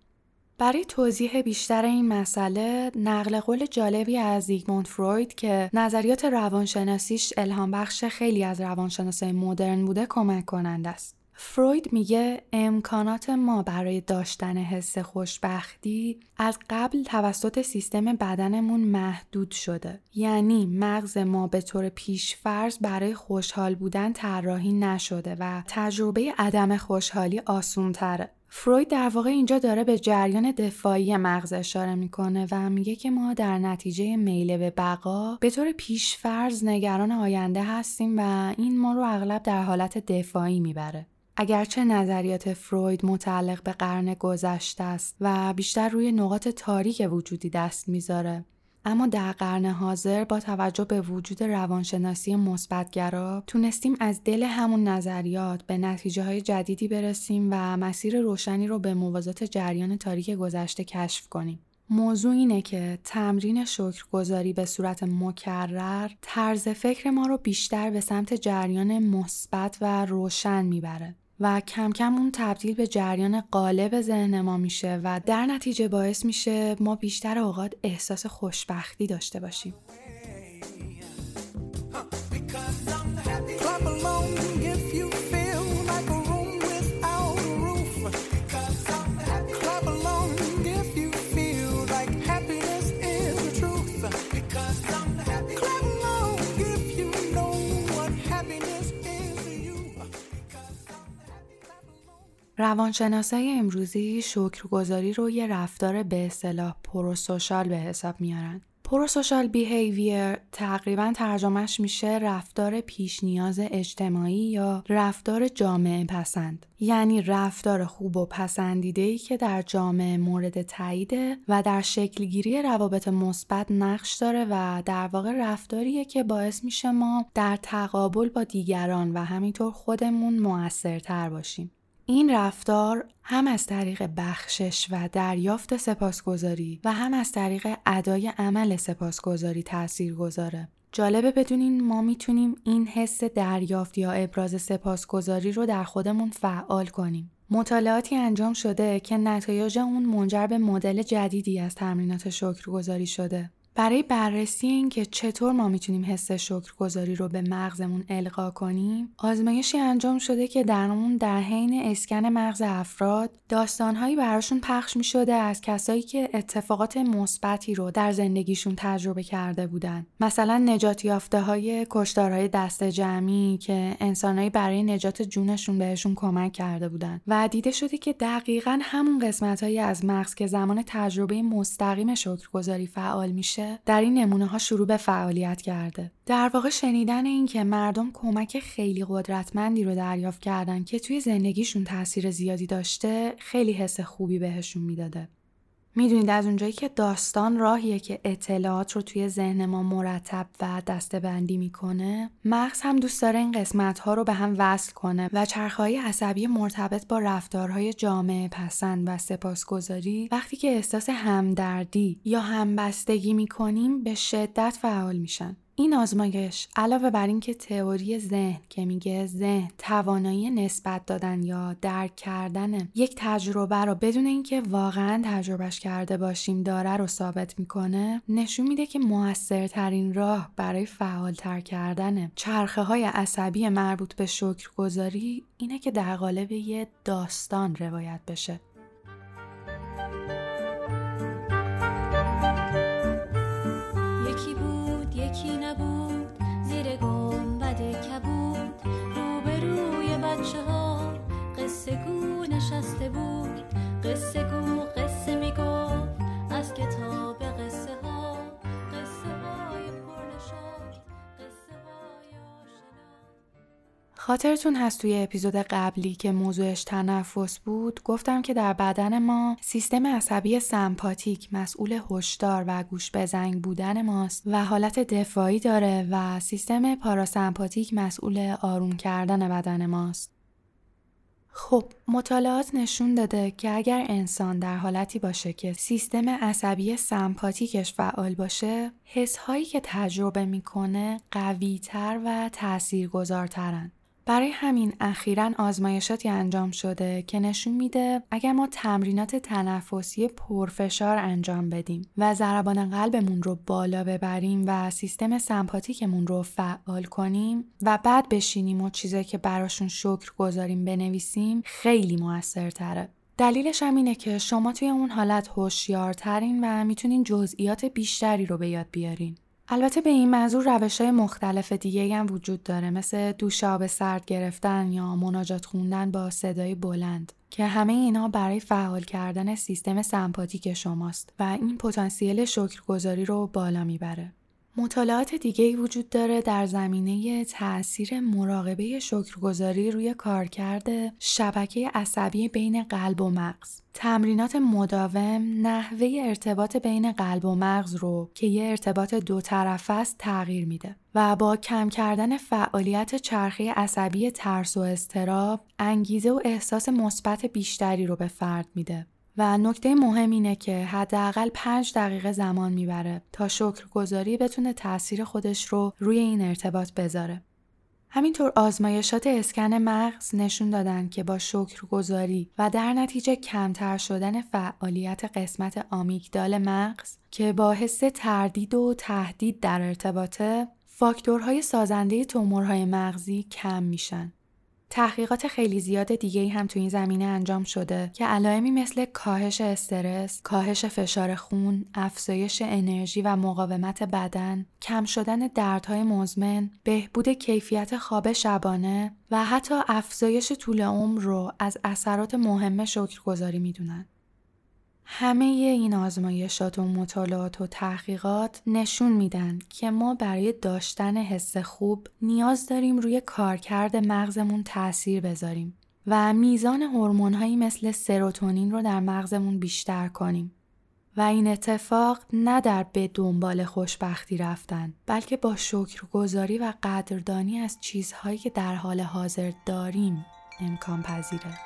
برای توضیح بیشتر این مسئله نقل قول جالبی از زیگموند فروید که نظریات روانشناسیش الهام بخش خیلی از روانشناسای مدرن بوده کمک کنند است. فروید میگه امکانات ما برای داشتن حس خوشبختی از قبل توسط سیستم بدنمون محدود شده یعنی مغز ما به طور پیشفرض برای خوشحال بودن طراحی نشده و تجربه عدم خوشحالی آسون تره فروید در واقع اینجا داره به جریان دفاعی مغز اشاره می‌کنه و میگه که ما در نتیجه میله به بقا به طور پیشفرض نگران آینده هستیم و این ما رو اغلب در حالت دفاعی می‌بره. اگرچه نظریات فروید متعلق به قرن گذشته است و بیشتر روی نقاط تاریک وجودی دست می‌ذاره اما در قرن حاضر با توجه به وجود روانشناسی مثبتگرا تونستیم از دل همون نظریات به نتیجه های جدیدی برسیم و مسیر روشنی رو به موازات جریان تاریک گذشته کشف کنیم. موضوع اینه که تمرین شکرگزاری به صورت مکرر طرز فکر ما رو بیشتر به سمت جریان مثبت و روشن می‌بره. و کم کم اون تبدیل به جریان قالب ذهن ما میشه و در نتیجه باعث میشه ما بیشتر اوقات احساس خوشبختی داشته باشیم. روانشناسای امروزی شکرگزاری رو یه رفتار به اصطلاح پروسوشال به حساب میارن. پروسوشال بیهیویر تقریبا ترجمهش میشه رفتار پیش نیاز اجتماعی یا رفتار جامعه پسند یعنی رفتار خوب و پسندیده ای که در جامعه مورد تاییده و در شکلگیری روابط مثبت نقش داره و در واقع رفتاریه که باعث میشه ما در تقابل با دیگران و همینطور خودمون موثرتر باشیم این رفتار هم از طریق بخشش و دریافت سپاسگزاری و هم از طریق ادای عمل سپاسگزاری تأثیر گذاره. جالبه بدونین ما می‌تونیم این حس دریافت یا ابراز سپاسگزاری رو در خودمون فعال کنیم. مطالعاتی انجام شده که نتایج اون منجر به مدل جدیدی از تمرینات شکرگزاری شده. برای بررسی اینکه چطور ما می‌تونیم حس شکرگزاری رو به مغزمون القا کنیم آزمایشی انجام شده که در اون در حین اسکن مغز افراد داستانهایی براشون پخش می‌شده از کسایی که اتفاقات مثبتی رو در زندگیشون تجربه کرده بودن. مثلا نجات یافته های کشتارهای دست جمعی که انسانهایی برای نجات جونشون بهشون کمک کرده بودن و دیده شده که دقیقا همون قسمت از مغز که زمان تجربه مستقیم شکرگزاری فعال میشه در این نمونه ها شروع به فعالیت کرده. در واقع شنیدن این که مردم کمک خیلی قدرتمندی رو دریافت کردن که توی زندگیشون تاثیر زیادی داشته خیلی حس خوبی بهشون می‌داده. می‌دونید از اونجایی که داستان راهیه که اطلاعات رو توی ذهن ما مرتب و دسته بندی می‌کنه مغز هم دوست داره این قسمت ها رو به هم وصل کنه و چرخهای عصبی مرتبط با رفتارهای جامعه پسند و سپاسگزاری وقتی که احساس همدردی یا همبستگی می‌کنیم به شدت فعال میشن. این آزمایش علاوه بر اینکه تئوری ذهن که میگه ذهن توانایی نسبت دادن یا درک کردن یک تجربه رو بدون اینکه واقعا تجربهش کرده باشیم داره رو ثابت می‌کنه نشون میده که موثرترین راه برای فعالتر کردن چرخه های عصبی مربوط به شکرگذاری اینه که در قالب یه داستان روایت بشه.
یکی نبود زیر گنبد کبود. روبروی بچه ها قصه گو نشسته بود. قصه گو قصه می‌گفت. از کتاب
خاطرتون هست توی اپیزود قبلی که موضوعش تنفس بود گفتم که در بدن ما سیستم عصبی سمپاتیک مسئول هشدار و گوش بزنگ بودن ماست و حالت دفاعی داره و سیستم پاراسمپاتیک مسئول آروم کردن بدن ماست. خب مطالعات نشون داده که اگر انسان در حالتی باشه که سیستم عصبی سمپاتیکش فعال باشه حس هایی که تجربه می‌کنه قویتر و تاثیرگذارترن برای همین اخیرا آزمایشاتی انجام شده که نشون میده اگر ما تمرینات تنفسی پرفشار انجام بدیم و ضربان قلبمون رو بالا ببریم و سیستم سمپاتیکمون رو فعال کنیم و بعد بشینیم و چیزایی که براشون شکر گذاریم بنویسیم خیلی موثرتره. دلیلش هم اینه که شما توی اون حالت هوشیارترین و می‌تونین جزئیات بیشتری رو به یاد بیارین. البته به این منظور روش های مختلف دیگه هم وجود داره مثل دوش آب سرد گرفتن یا مناجات خوندن با صدای بلند که همه اینا برای فعال کردن سیستم سمپاتیک شماست و این پتانسیل شکرگزاری رو بالا می‌بره. مطالعات دیگه وجود داره در زمینه تاثیر مراقبه شکرگزاری روی کارکرد شبکه عصبی بین قلب و مغز. تمرینات مداوم نحوه ارتباط بین قلب و مغز رو که یه ارتباط دو طرف است تغییر میده و با کم کردن فعالیت چرخه عصبی ترس و استراب انگیزه و احساس مثبت بیشتری رو به فرد میده و نکته مهم اینه که حداقل پنج دقیقه زمان می‌بره تا شکرگزاری بتونه تاثیر خودش رو روی این ارتباط بذاره. همینطور آزمایشات اسکن مغز نشون دادن که با شکرگزاری و در نتیجه کمتر شدن فعالیت قسمت آمیگدال مغز که باعث تردید و تهدید در ارتباطه فاکتورهای سازنده تومورهای مغزی کم میشن. تحقیقات خیلی زیاد دیگه هم تو این زمینه انجام شده که علائمی مثل کاهش استرس، کاهش فشار خون، افزایش انرژی و مقاومت بدن، کم شدن دردهای مزمن، بهبود کیفیت خواب شبانه و حتی افزایش طول عمر رو از اثرات مهم شکرگذاری می‌دونن. همه این آزمایشات و مطالعات و تحقیقات نشون میدن که ما برای داشتن حس خوب نیاز داریم روی کارکرد مغزمون تاثیر بذاریم و میزان هورمون‌هایی مثل سروتونین رو در مغزمون بیشتر کنیم. و این اتفاق نه در به دنبال خوشبختی رفتن بلکه با شکرگزاری و قدردانی از چیزهایی که در حال حاضر داریم امکان پذیره.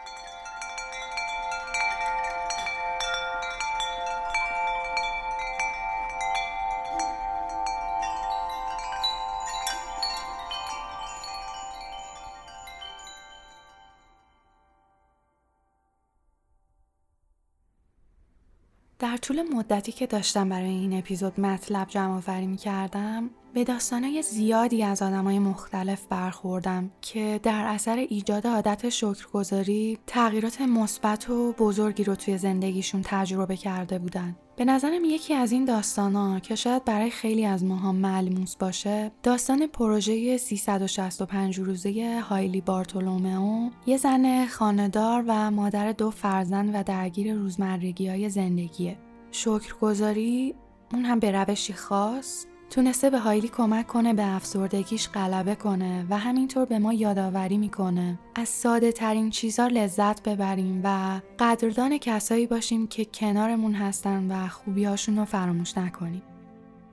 در طول مدتی که داشتم برای این اپیزود مطلب جمع آوری می کردم به داستانهای زیادی از آدمای مختلف برخوردم که در اثر ایجاد عادت شکرگزاری تغییرات مثبت و بزرگی رو توی زندگیشون تجربه کرده بودن. به نظرم یکی از این داستانا که شاید برای خیلی از ماها ملموس باشه داستان پروژه 365 روزه هایلی بارتولومئو یه زن خاندار و مادر دو فرزند و درگیر روزمرگی های زندگیه. شکرگزاری اون هم به روشی خاص تونسته به هایلی کمک کنه به افسردگیش غلبه کنه و همینطور به ما یادآوری می‌کنه از ساده ترین چیزا لذت ببریم و قدردان کسایی باشیم که کنارمون هستن و خوبیاشون رو فراموش نکنیم.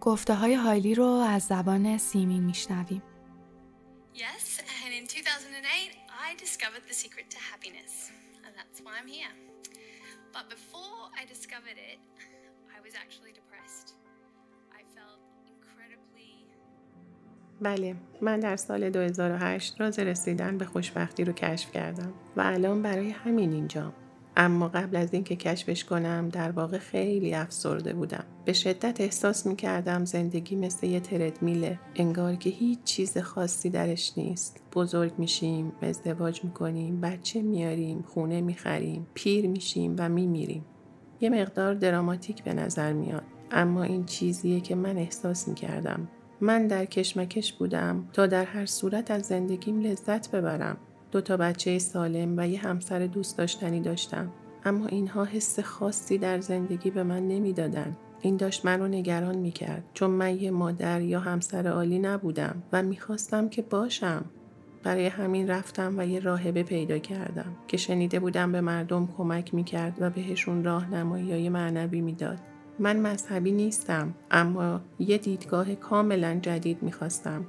گفته های هایلی رو از زبان سیمین میشنویم.
Yes, and in 2008 I discovered the secret to happiness,
بله من در سال 2008 راز رسیدن به خوشبختی رو کشف کردم و الان برای همین اینجام. اما قبل از اینکه کشفش کنم در واقع خیلی افسرده بودم. به شدت احساس می کردم زندگی مثل یه تردمیله. انگار که هیچ چیز خاصی درش نیست. بزرگ میشیم ازدواج می‌کنیم بچه میاریم خونه می‌خریم پیر میشیم و میمیریم. یه مقدار دراماتیک به نظر میاد. اما این چیزیه که من احساس می کردم من در کشمکش بودم تا در هر صورت از زندگیم لذت ببرم. دو تا بچه سالم و یه همسر دوست داشتنی داشتم. اما اینها حس خاصی در زندگی به من نمی‌دادن. این داشت من رو نگران می‌کرد چون من یه مادر یا همسر عالی نبودم و می‌خواستم که باشم. برای همین رفتم و یه راهبه پیدا کردم که شنیده بودم به مردم کمک می‌کرد و بهشون راهنمایی معنوی می‌داد. من مذهبی نیستم اما یه دیدگاه کاملا جدید می‌خواستم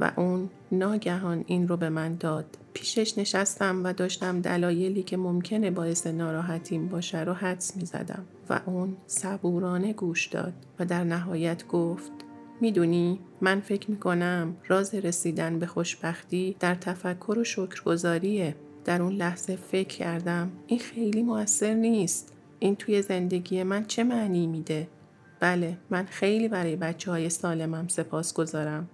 و اون ناگهان این رو به من داد. پیشش نشستم و داشتم دلایلی که ممکنه باعث ناراحتیم باشه رو حدس می‌زدم و اون صبورانه گوش داد و در نهایت گفت می‌دونی من فکر می‌کنم راز رسیدن به خوشبختی در تفکر و شکرگزاریه در اون لحظه فکر کردم این خیلی موثر نیست این توی زندگی من چه معنی میده؟ بله من خیلی برای بچه های سالمم سپاس گذارم.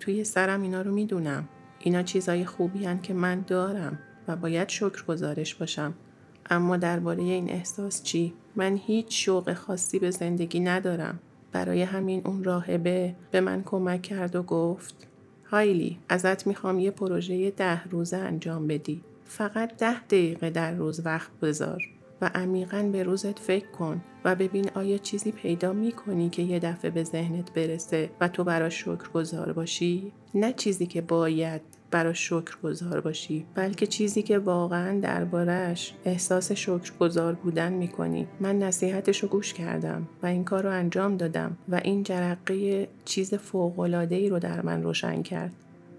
توی سرم اینا رو می‌دونم. اینا چیزای خوبی هن که من دارم و باید شکر گزارش باشم. اما درباره این احساس چی؟ من هیچ شوق خاصی به زندگی ندارم. برای همین اون راهبه به من کمک کرد و گفت هایلی ازت می‌خوام یه پروژه ده روزه انجام بدی. فقط ده دقیقه در روز وقت بذار. و عمیقا به روزت فکر کن و ببین آیا چیزی پیدا می کنی که یه دفعه به ذهنت برسه و تو براش شکرگزار باشی. نه چیزی که باید براش شکرگزار باشی بلکه چیزی که واقعا دربارهش احساس شکرگزار بودن می‌کنی. من نصیحتش رو گوش کردم و این کار رو انجام دادم و این جرقه چیز فوقالعاده ای رو در من روشن کرد.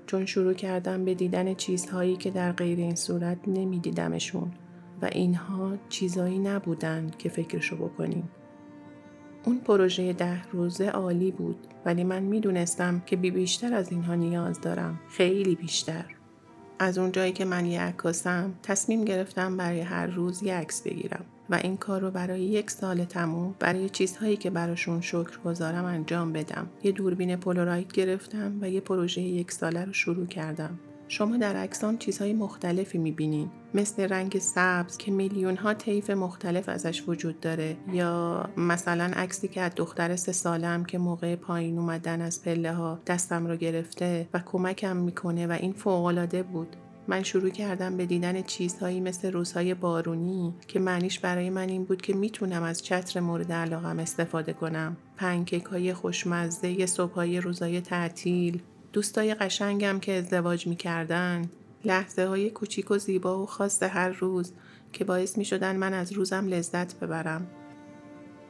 چون شروع کردم به دیدن چیزهایی که در غیر این صورت نمیدیدمشون. و اینها چیزایی نبودند که فکرشو بکنیم. اون پروژه ده روزه عالی بود ولی من می‌دونستم که بی بیشتر از اینها نیاز دارم. خیلی بیشتر. از اون جایی که من یه عکاسم تصمیم گرفتم برای هر روز یه عکس بگیرم و این کار رو برای یک سال تموم برای چیزهایی که براشون شکر گذارم انجام بدم. یه دوربین پولوراید گرفتم و یه پروژه یک ساله رو شروع کردم. شما در عکسان چیزهای مختلفی می‌بینین مثل رنگ سبز که میلیون ها طیف مختلف ازش وجود داره. یا مثلا عکسی که از دختر سه سالم که موقع پایین اومدن از پله ها دستم رو گرفته و کمکم می‌کنه و این فوقالعاده بود. من شروع کردم به دیدن چیزهایی مثل روزهای بارونی که معنیش برای من این بود که می‌تونم از چتر مورد علاقم استفاده کنم. پنکیک های خوشمزه صبحهای روزهای تعطیل دوستای قشنگم که ازدواج می‌کردن. لحظه های کوچیک و زیبا و خاص هر روز که باعث می شدن من از روزم لذت ببرم.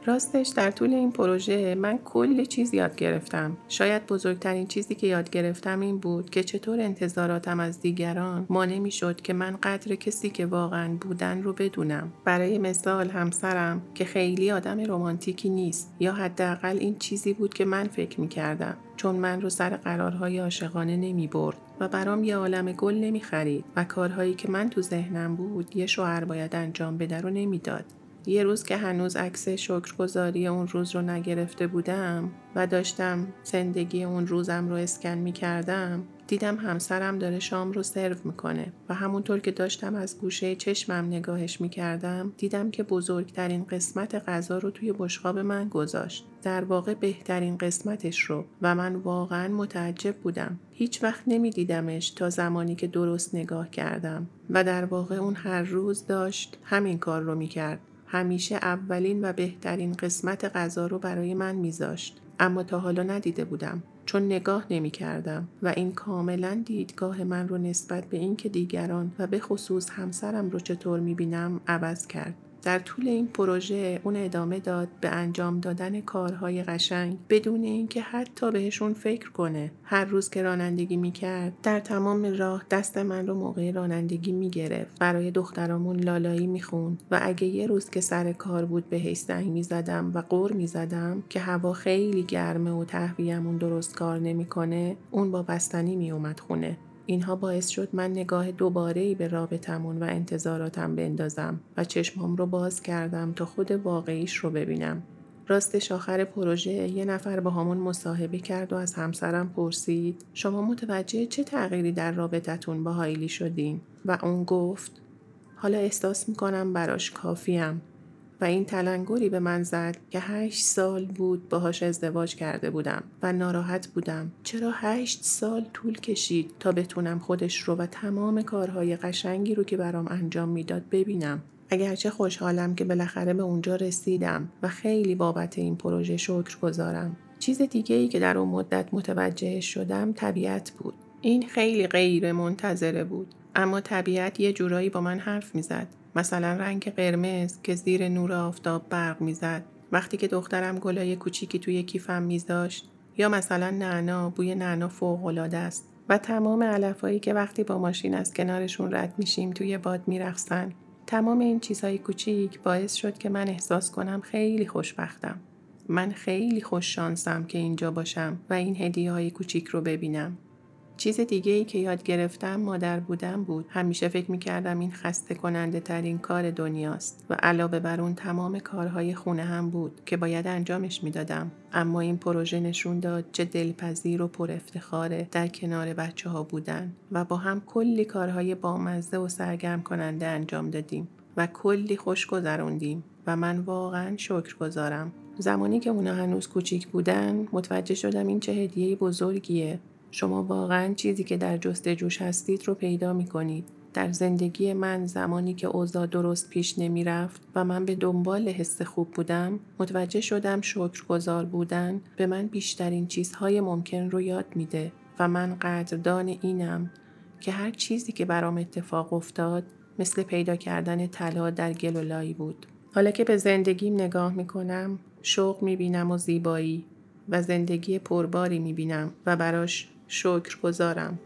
راستش در طول این پروژه من کلی چیز یاد گرفتم. شاید بزرگترین چیزی که یاد گرفتم این بود که چطور انتظاراتم از دیگران مانع می شد که من قدر کسی که واقعا بودن رو بدونم. برای مثال همسرم که خیلی آدم رمانتیکی نیست یا حداقل این چیزی بود که من فکر می کردم. چون من رو سر قرارهای عاشقانه نمی برد و برام یه عالم گل نمی خرید و کارهایی که من تو ذهنم بود یه شوهر باید انجام بده رو نمی‌داد. یه روز که هنوز عکس شکرگزاری اون روز رو نگرفته بودم و داشتم زندگی اون روزم رو اسکن می کردم دیدم همسرم داره شام رو سرو می‌کنه و همونطور که داشتم از گوشه چشمم نگاهش می‌کردم دیدم که بزرگترین قسمت غذا رو توی بشقاب من گذاشت. در واقع بهترین قسمتش رو و من واقعا متعجب بودم. هیچ وقت نمیدیدمش تا زمانی که درست نگاه کردم و در واقع اون هر روز داشت همین کار رو می‌کرد. همیشه اولین و بهترین قسمت غذا رو برای من میذاشت اما تا حالا ندیده بودم چون نگاه نمی کردم و این کاملا دیدگاه من رو نسبت به اینکه دیگران و به خصوص همسرم رو چطور می بینم عوض کرد. در طول این پروژه اون ادامه داد به انجام دادن کارهای قشنگ بدون اینکه حتی بهشون فکر کنه. هر روز که رانندگی می‌کرد در تمام راه دست من رو موقع رانندگی می‌گرفت. برای دخترامون لالایی می‌خوند و اگه یه روز که سر کار بود به زنگ می‌زدم و قور می‌زدم که هوا خیلی گرمه و تهویهمون درست کار نمی‌کنه اون با بستنی میومد خونه. اینها باعث شد من نگاه دوباره به رابطمون و انتظاراتم بندازم و چشمام رو باز کردم تا خود واقعیش رو ببینم. راستش آخر پروژه یه نفر با همون مصاحبه کرد و از همسرم پرسید شما متوجه چه تغییری در رابطتون با هایلی شدین؟ و اون گفت حالا احساس می‌کنم براش کافیم و این تلنگری به من زد که هشت سال بود باهاش ازدواج کرده بودم و ناراحت بودم. چرا هشت سال طول کشید تا بتونم خودش رو و تمام کارهای قشنگی رو که برام انجام می‌داد ببینم؟ اگرچه خوشحالم که بالاخره به اونجا رسیدم و خیلی بابت این پروژه شکر گذارم. چیز دیگه ای که در اون مدت متوجه شدم طبیعت بود. این خیلی غیر منتظره بود. اما طبیعت یه جورایی با من حرف می‌زد. مثلا رنگ قرمز که زیر نور آفتاب برق می‌زد. وقتی که دخترم گلای کوچیکی توی کیفم میذاشت یا مثلا نعنا بوی نعنا فوق العاده است و تمام علفایی که وقتی با ماشین از کنارشون رد میشیم توی باد میرقصن. تمام این چیزهای کوچیک باعث شد که من احساس کنم خیلی خوشبختم. من خیلی خوش شانسم که اینجا باشم و این هدیه های کوچیک رو ببینم. چیز دیگه ای که یاد گرفتم مادر بودن بود. همیشه فکر می‌کردم این خسته کننده ترین کار دنیاست و علاوه بر اون تمام کارهای خونه هم بود که باید انجامش می‌دادم. اما این پروژه نشون داد چه دلپذیر و پر افتخاره در کنار بچه ها بودن و با هم کلی کارهای بامزه و سرگرم کننده انجام دادیم و کلی خوش گذروندیم و من واقعا شکر گذارم. زمانی که اونا هنوز کوچیک بودن متوجه شدم این چه هدیه بزرگیه شما واقعا چیزی که در جستجوش هستید رو پیدا می کنید. در زندگی من زمانی که اوضاع درست پیش نمی رفت و من به دنبال حس خوب بودم متوجه شدم شکرگزار بودن به من بیشترین چیزهای ممکن رو یاد میده و من قدردان اینم که هر چیزی که برام اتفاق افتاد مثل پیدا کردن طلا در گلولایی بود. حالا که به زندگیم نگاه می کنم شوق می بینم و زیبایی و زندگی پرباری می بینم و براش شکر گذارم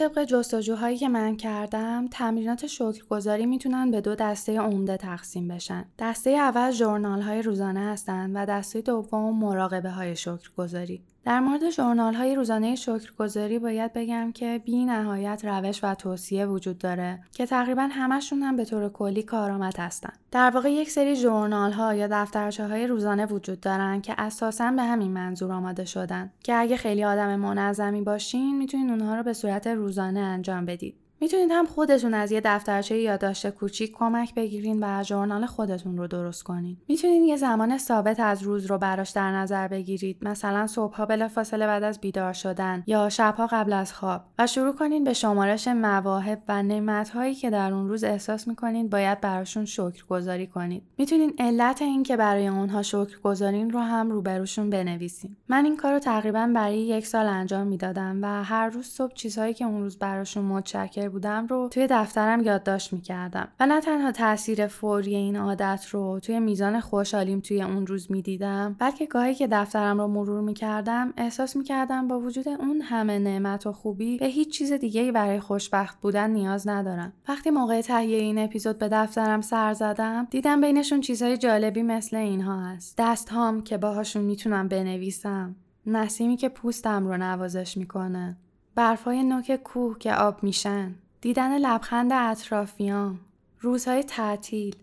طبق جستجوهایی که من کردم تمرینات شکرگزاری می‌تونن به دو دسته عمده تقسیم بشن. دسته اول جورنال های روزانه هستند و دسته دوم مراقبه های شکرگزاری. در مورد ژورنال های روزانه شکرگزاری باید بگم که بی نهایت روش و توصیه وجود داره که تقریبا همشون هم به طور کلی کارآمد هستن. در واقع یک سری ژورنال ها یا دفترچه های روزانه وجود دارن که اساسا به همین منظور آماده شدن که اگه خیلی آدم منظمی باشین می‌تونین اونها رو به صورت روزانه انجام بدید. می‌تونید هم خودتون از یه دفترچه یادداشت کوچیک کمک بگیرین و ژورنال خودتون رو درست کنید. می‌تونید یه زمان ثابت از روز رو براش در نظر بگیرید مثلا صبحها بلافاصله بعد از بیدار شدن یا شبها قبل از خواب و شروع کنین به شمارش مواهب و نعمتهایی که در اون روز احساس می‌کنید باید براشون شکر گذاری کنید. می‌تونین علت این که برای اونها شکر گذارین رو هم روبروشون بنویسین. من این کار رو تقریبا برای یک سال انجام می‌دادم و هر روز صبح چیزهایی که اون روز براشون متشکر بودم رو توی دفترم یادداشت می‌کردم. و نه تنها تاثیر فوری این عادت رو توی میزان خوشحالیم توی اون روز می‌دیدم بلکه گاهی که دفترم رو مرور می‌کردم احساس می‌کردم با وجود اون همه نعمت و خوبی به هیچ چیز دیگه برای خوشبخت بودن نیاز ندارم. وقتی موقع تهیه این اپیزود به دفترم سر زدم دیدم بینشون چیزهای جالبی مثل اینها هست. دستهام که باهاشون می‌تونم بنویسم نسیمی که پوستم رو نوازش می‌کنه. برفای نوک کوه که آب میشن. دیدن لبخند اطرافیان. روزهای تعطیل.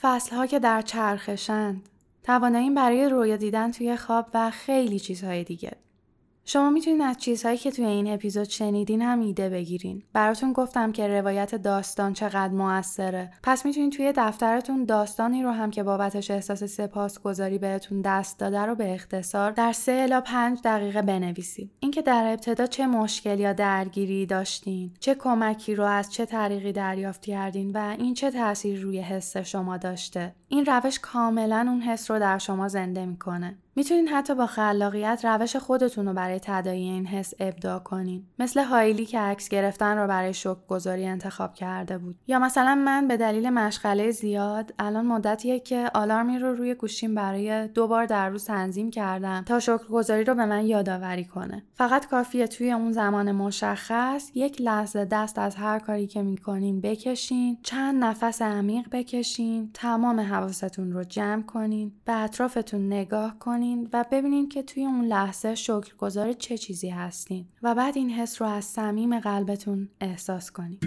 فصلها که در چرخشند. توانایی برای رویا دیدن توی خواب و خیلی چیزهای دیگه. شما می‌تونید از چیزهایی که توی این اپیزود شنیدین هم ایده بگیرین. براتون گفتم که روایت داستان چقدر موثره. پس می‌تونید توی دفترتون داستانی رو هم که بابتش احساس سپاسگزاری بهتون دست داده رو به اختصار در سه الا پنج دقیقه بنویسید. اینکه در ابتدا چه مشکل یا درگیری داشتین، چه کمکی رو از چه طریقی دریافت کردین و این چه تاثیر روی حس شما داشته. این روش کاملا اون حس رو در شما زنده می‌کنه. می‌تونین حتی با خلاقیت روش خودتون رو برای تدایی این حس ابداع کنین. مثل هایلی که عکس گرفتن رو برای شک گذاری انتخاب کرده بود. یا مثلا من به دلیل مشغله زیاد الان مدتیه که آلارمی رو روی گوشیم برای دو بار در روز تنظیم کردم تا گذاری رو به من یادآوری کنه. فقط کافیه توی اون زمان مشخص یک لحظه دست از هر کاری که می‌کنین بکشین چند نفس عمیق بکشین تمام حواستون رو جمع کنین به اطرافتون نگاه کنین. و ببینین که توی اون لحظه شکرگزار چه چیزی هستین و بعد این حس رو از صمیم قلبتون احساس کنین.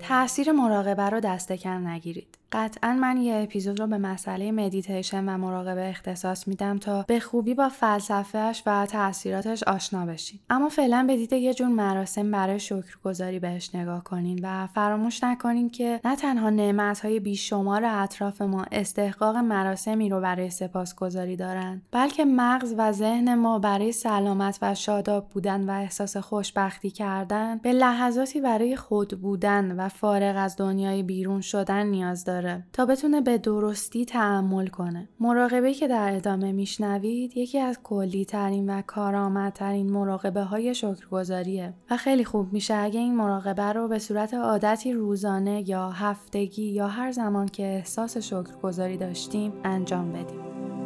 تاثیر مراقبه رو دست کم نگیرید. قطعا من یه اپیزود رو به مسئله مدیتیشن و مراقبه اختصاص میدم تا به خوبی با فلسفهش و تاثیراتش آشنا بشین اما فعلا بدید یه جور مراسم برای شکرگزاری بهش نگاه کنین و فراموش نکنین که نه تنها نعمتهای بیشمار اطراف ما استحقاق مراسمی رو برای سپاسگزاری دارن بلکه مغز و ذهن ما برای سلامت و شاداب بودن و احساس خوشبختی کردن به لحظاتی برای خود بودن و فارغ از دنیای بیرون شدن نیاز داره تا بتونه به درستی تحمل کنه. مراقبه که در ادامه میشنوید یکی از کلی ترین و کارآمدترین مراقبه های شکرگزاریه و خیلی خوب میشه اگه این مراقبه رو به صورت عادتی روزانه یا هفتگی یا هر زمان که احساس شکرگزاری داشتیم انجام بدیم.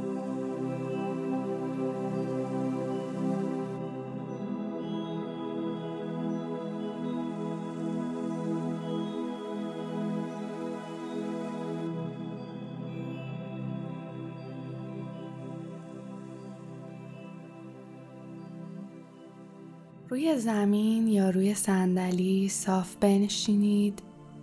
روی زمین یا روی صندلی صاف بنشینید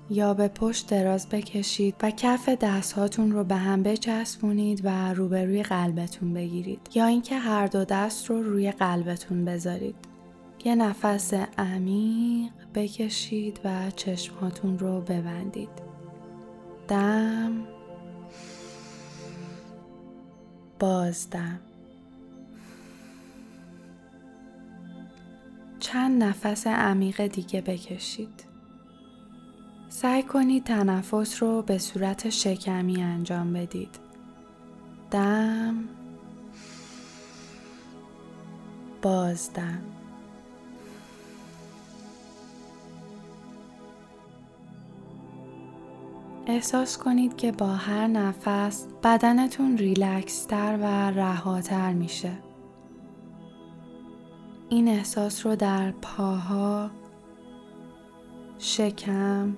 یا به پشت دراز بکشید و کف دستهاتون رو به هم بچسبونید و روبروی قلبتون بگیرید یا اینکه هر دو دست رو روی قلبتون بذارید. یه نفس عمیق بکشید و چشماتون رو ببندید. دم بازدم چند نفس عمیق دیگه بکشید. سعی کنید تنفس رو به صورت شکمی انجام بدید. دم بازدم احساس کنید که با هر نفس بدنتون ریلکستر و رهاتر میشه. این احساس رو در پاها، شکم،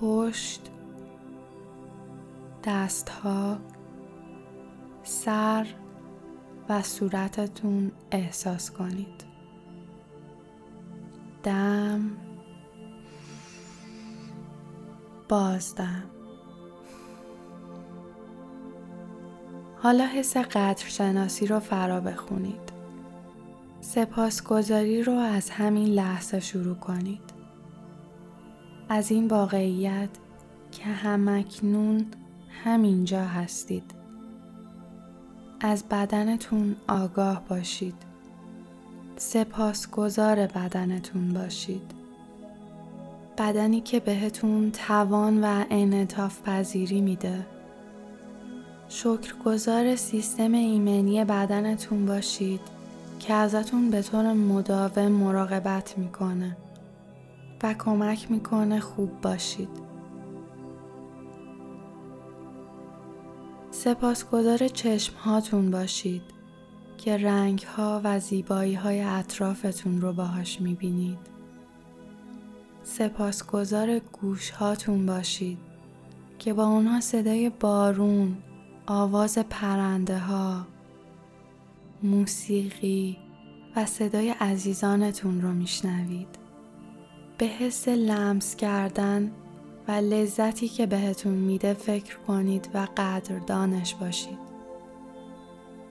پشت، دستها، سر و صورتتون احساس کنید. دم بازدم حالا حس قدر شناسی رو فرا بخونید. سپاسگزاری رو از همین لحظه شروع کنید. از این واقعیت که همکنون همینجا هستید. از بدنتون آگاه باشید. سپاسگزار بدنتون باشید. بدنی که بهتون توان و انعطاف پذیری میده شکرگزار سیستم ایمنی بدنتون باشید که ازتون به طور مداوم مراقبت می‌کنه و کمک می‌کنه خوب باشید. سپاسگزار چشم هاتون باشید که رنگ ها و زیبایی های اطرافتون رو باهاش می‌بینید. سپاسگزار گوش هاتون باشید که با اونها صدای بارون، آواز پرنده ها، موسیقی و صدای عزیزانتون رو میشنوید. به حس لمس کردن و لذتی که بهتون میده فکر کنید و قدردانش باشید.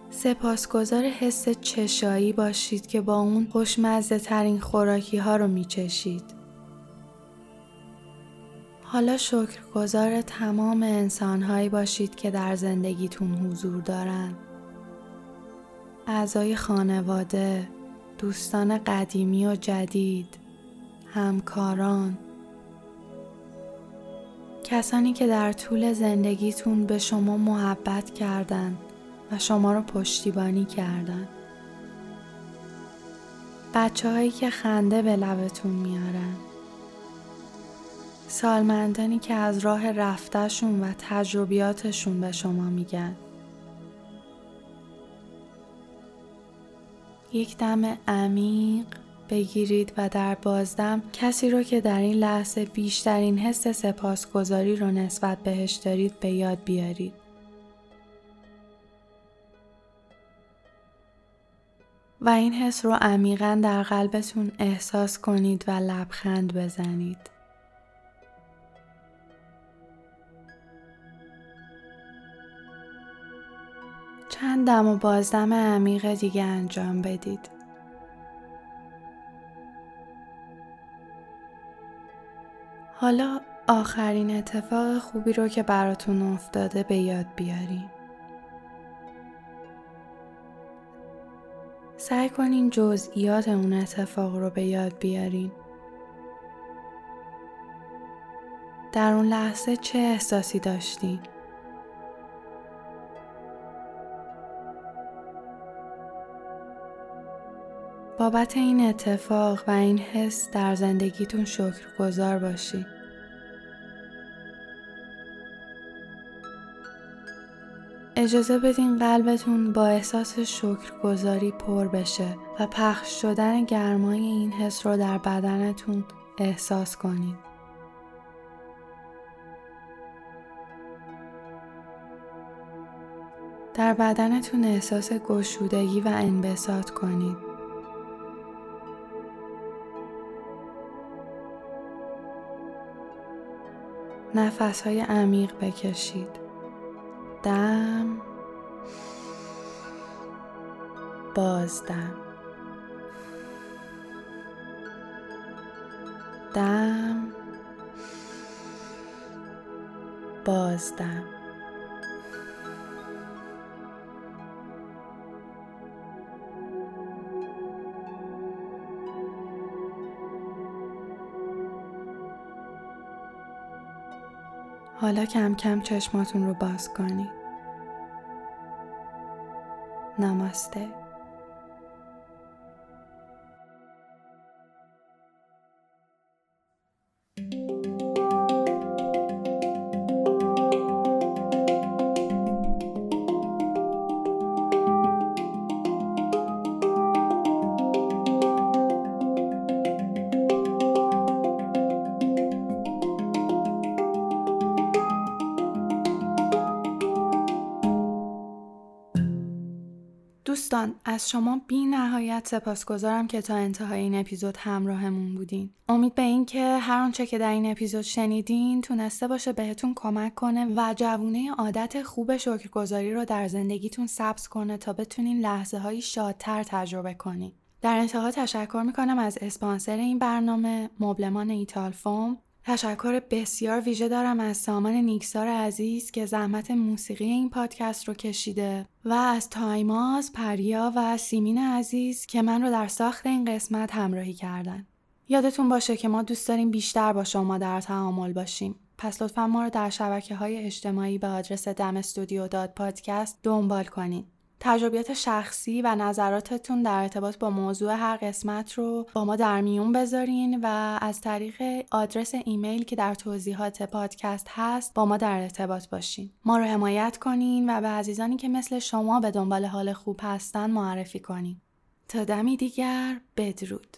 سپاسگزار حس چشایی باشید که با اون خوشمزه ترین خوراکی ها رو میچشید. حالا شکرگزار تمام انسانهایی باشید که در زندگیتون حضور دارن. اعضای خانواده، دوستان قدیمی و جدید، همکاران کسانی که در طول زندگیتون به شما محبت کردند و شما رو پشتیبانی کردند. بچه هایی که خنده به لبتون میارن. سالمندانی که از راه رفتهشون و تجربیاتشون به شما میگن. یک دم عمیق بگیرید و در بازدم کسی رو که در این لحظه بیشترین حس سپاسگزاری رو نسبت بهش دارید به یاد بیارید. و این حس رو عمیقا در قلبتون احساس کنید و لبخند بزنید. چند دم و بازدم عمیق دیگه انجام بدید. حالا آخرین اتفاق خوبی رو که براتون افتاده به یاد بیارین. سعی کنین جزئیات اون اتفاق رو به یاد بیارین. در اون لحظه چه احساسی داشتین؟ بابت این اتفاق و این حس در زندگیتون شکرگزار باشید. اجازه بدین قلبتون با احساس شکرگزاری پر بشه و پخش شدن گرمای این حس رو در بدنتون احساس کنید. در بدنتون احساس گشودگی و انبساط کنید. نفس های عمیق بکشید. دم. بازدم دم. بازدم حالا کم کم چشماتون رو باز کنید. نماسته دوستان از شما بی نهایت سپاسگزارم که تا انتهای این اپیزود همراهمون بودین. امید به این که هر آنچه که در این اپیزود شنیدین تونسته باشه بهتون کمک کنه و جوونه عادت خوب شکرگزاری رو در زندگیتون ثبت کنه تا بتونین لحظه های شادتر تجربه کنین. در انتها تشکر می‌کنم از اسپانسر این برنامه مبلمان ایتال فوم تشکر بسیار ویژه دارم از سامان نیکسار عزیز که زحمت موسیقی این پادکست رو کشیده و از تایماز، پریا و سیمین عزیز که من رو در ساخت این قسمت همراهی کردن. یادتون باشه که ما دوست داریم بیشتر با شما در تعامل باشیم. پس لطفا ما رو در شبکه های اجتماعی به آدرس دم استودیو داد پادکست دنبال کنین. تجربیات شخصی و نظراتتون در ارتباط با موضوع هر قسمت رو با ما در میون بذارین و از طریق آدرس ایمیل که در توضیحات پادکست هست با ما در ارتباط باشین. ما رو حمایت کنین و به عزیزانی که مثل شما به دنبال حال خوب هستن معرفی کنین. تا دمی دیگر بدرود.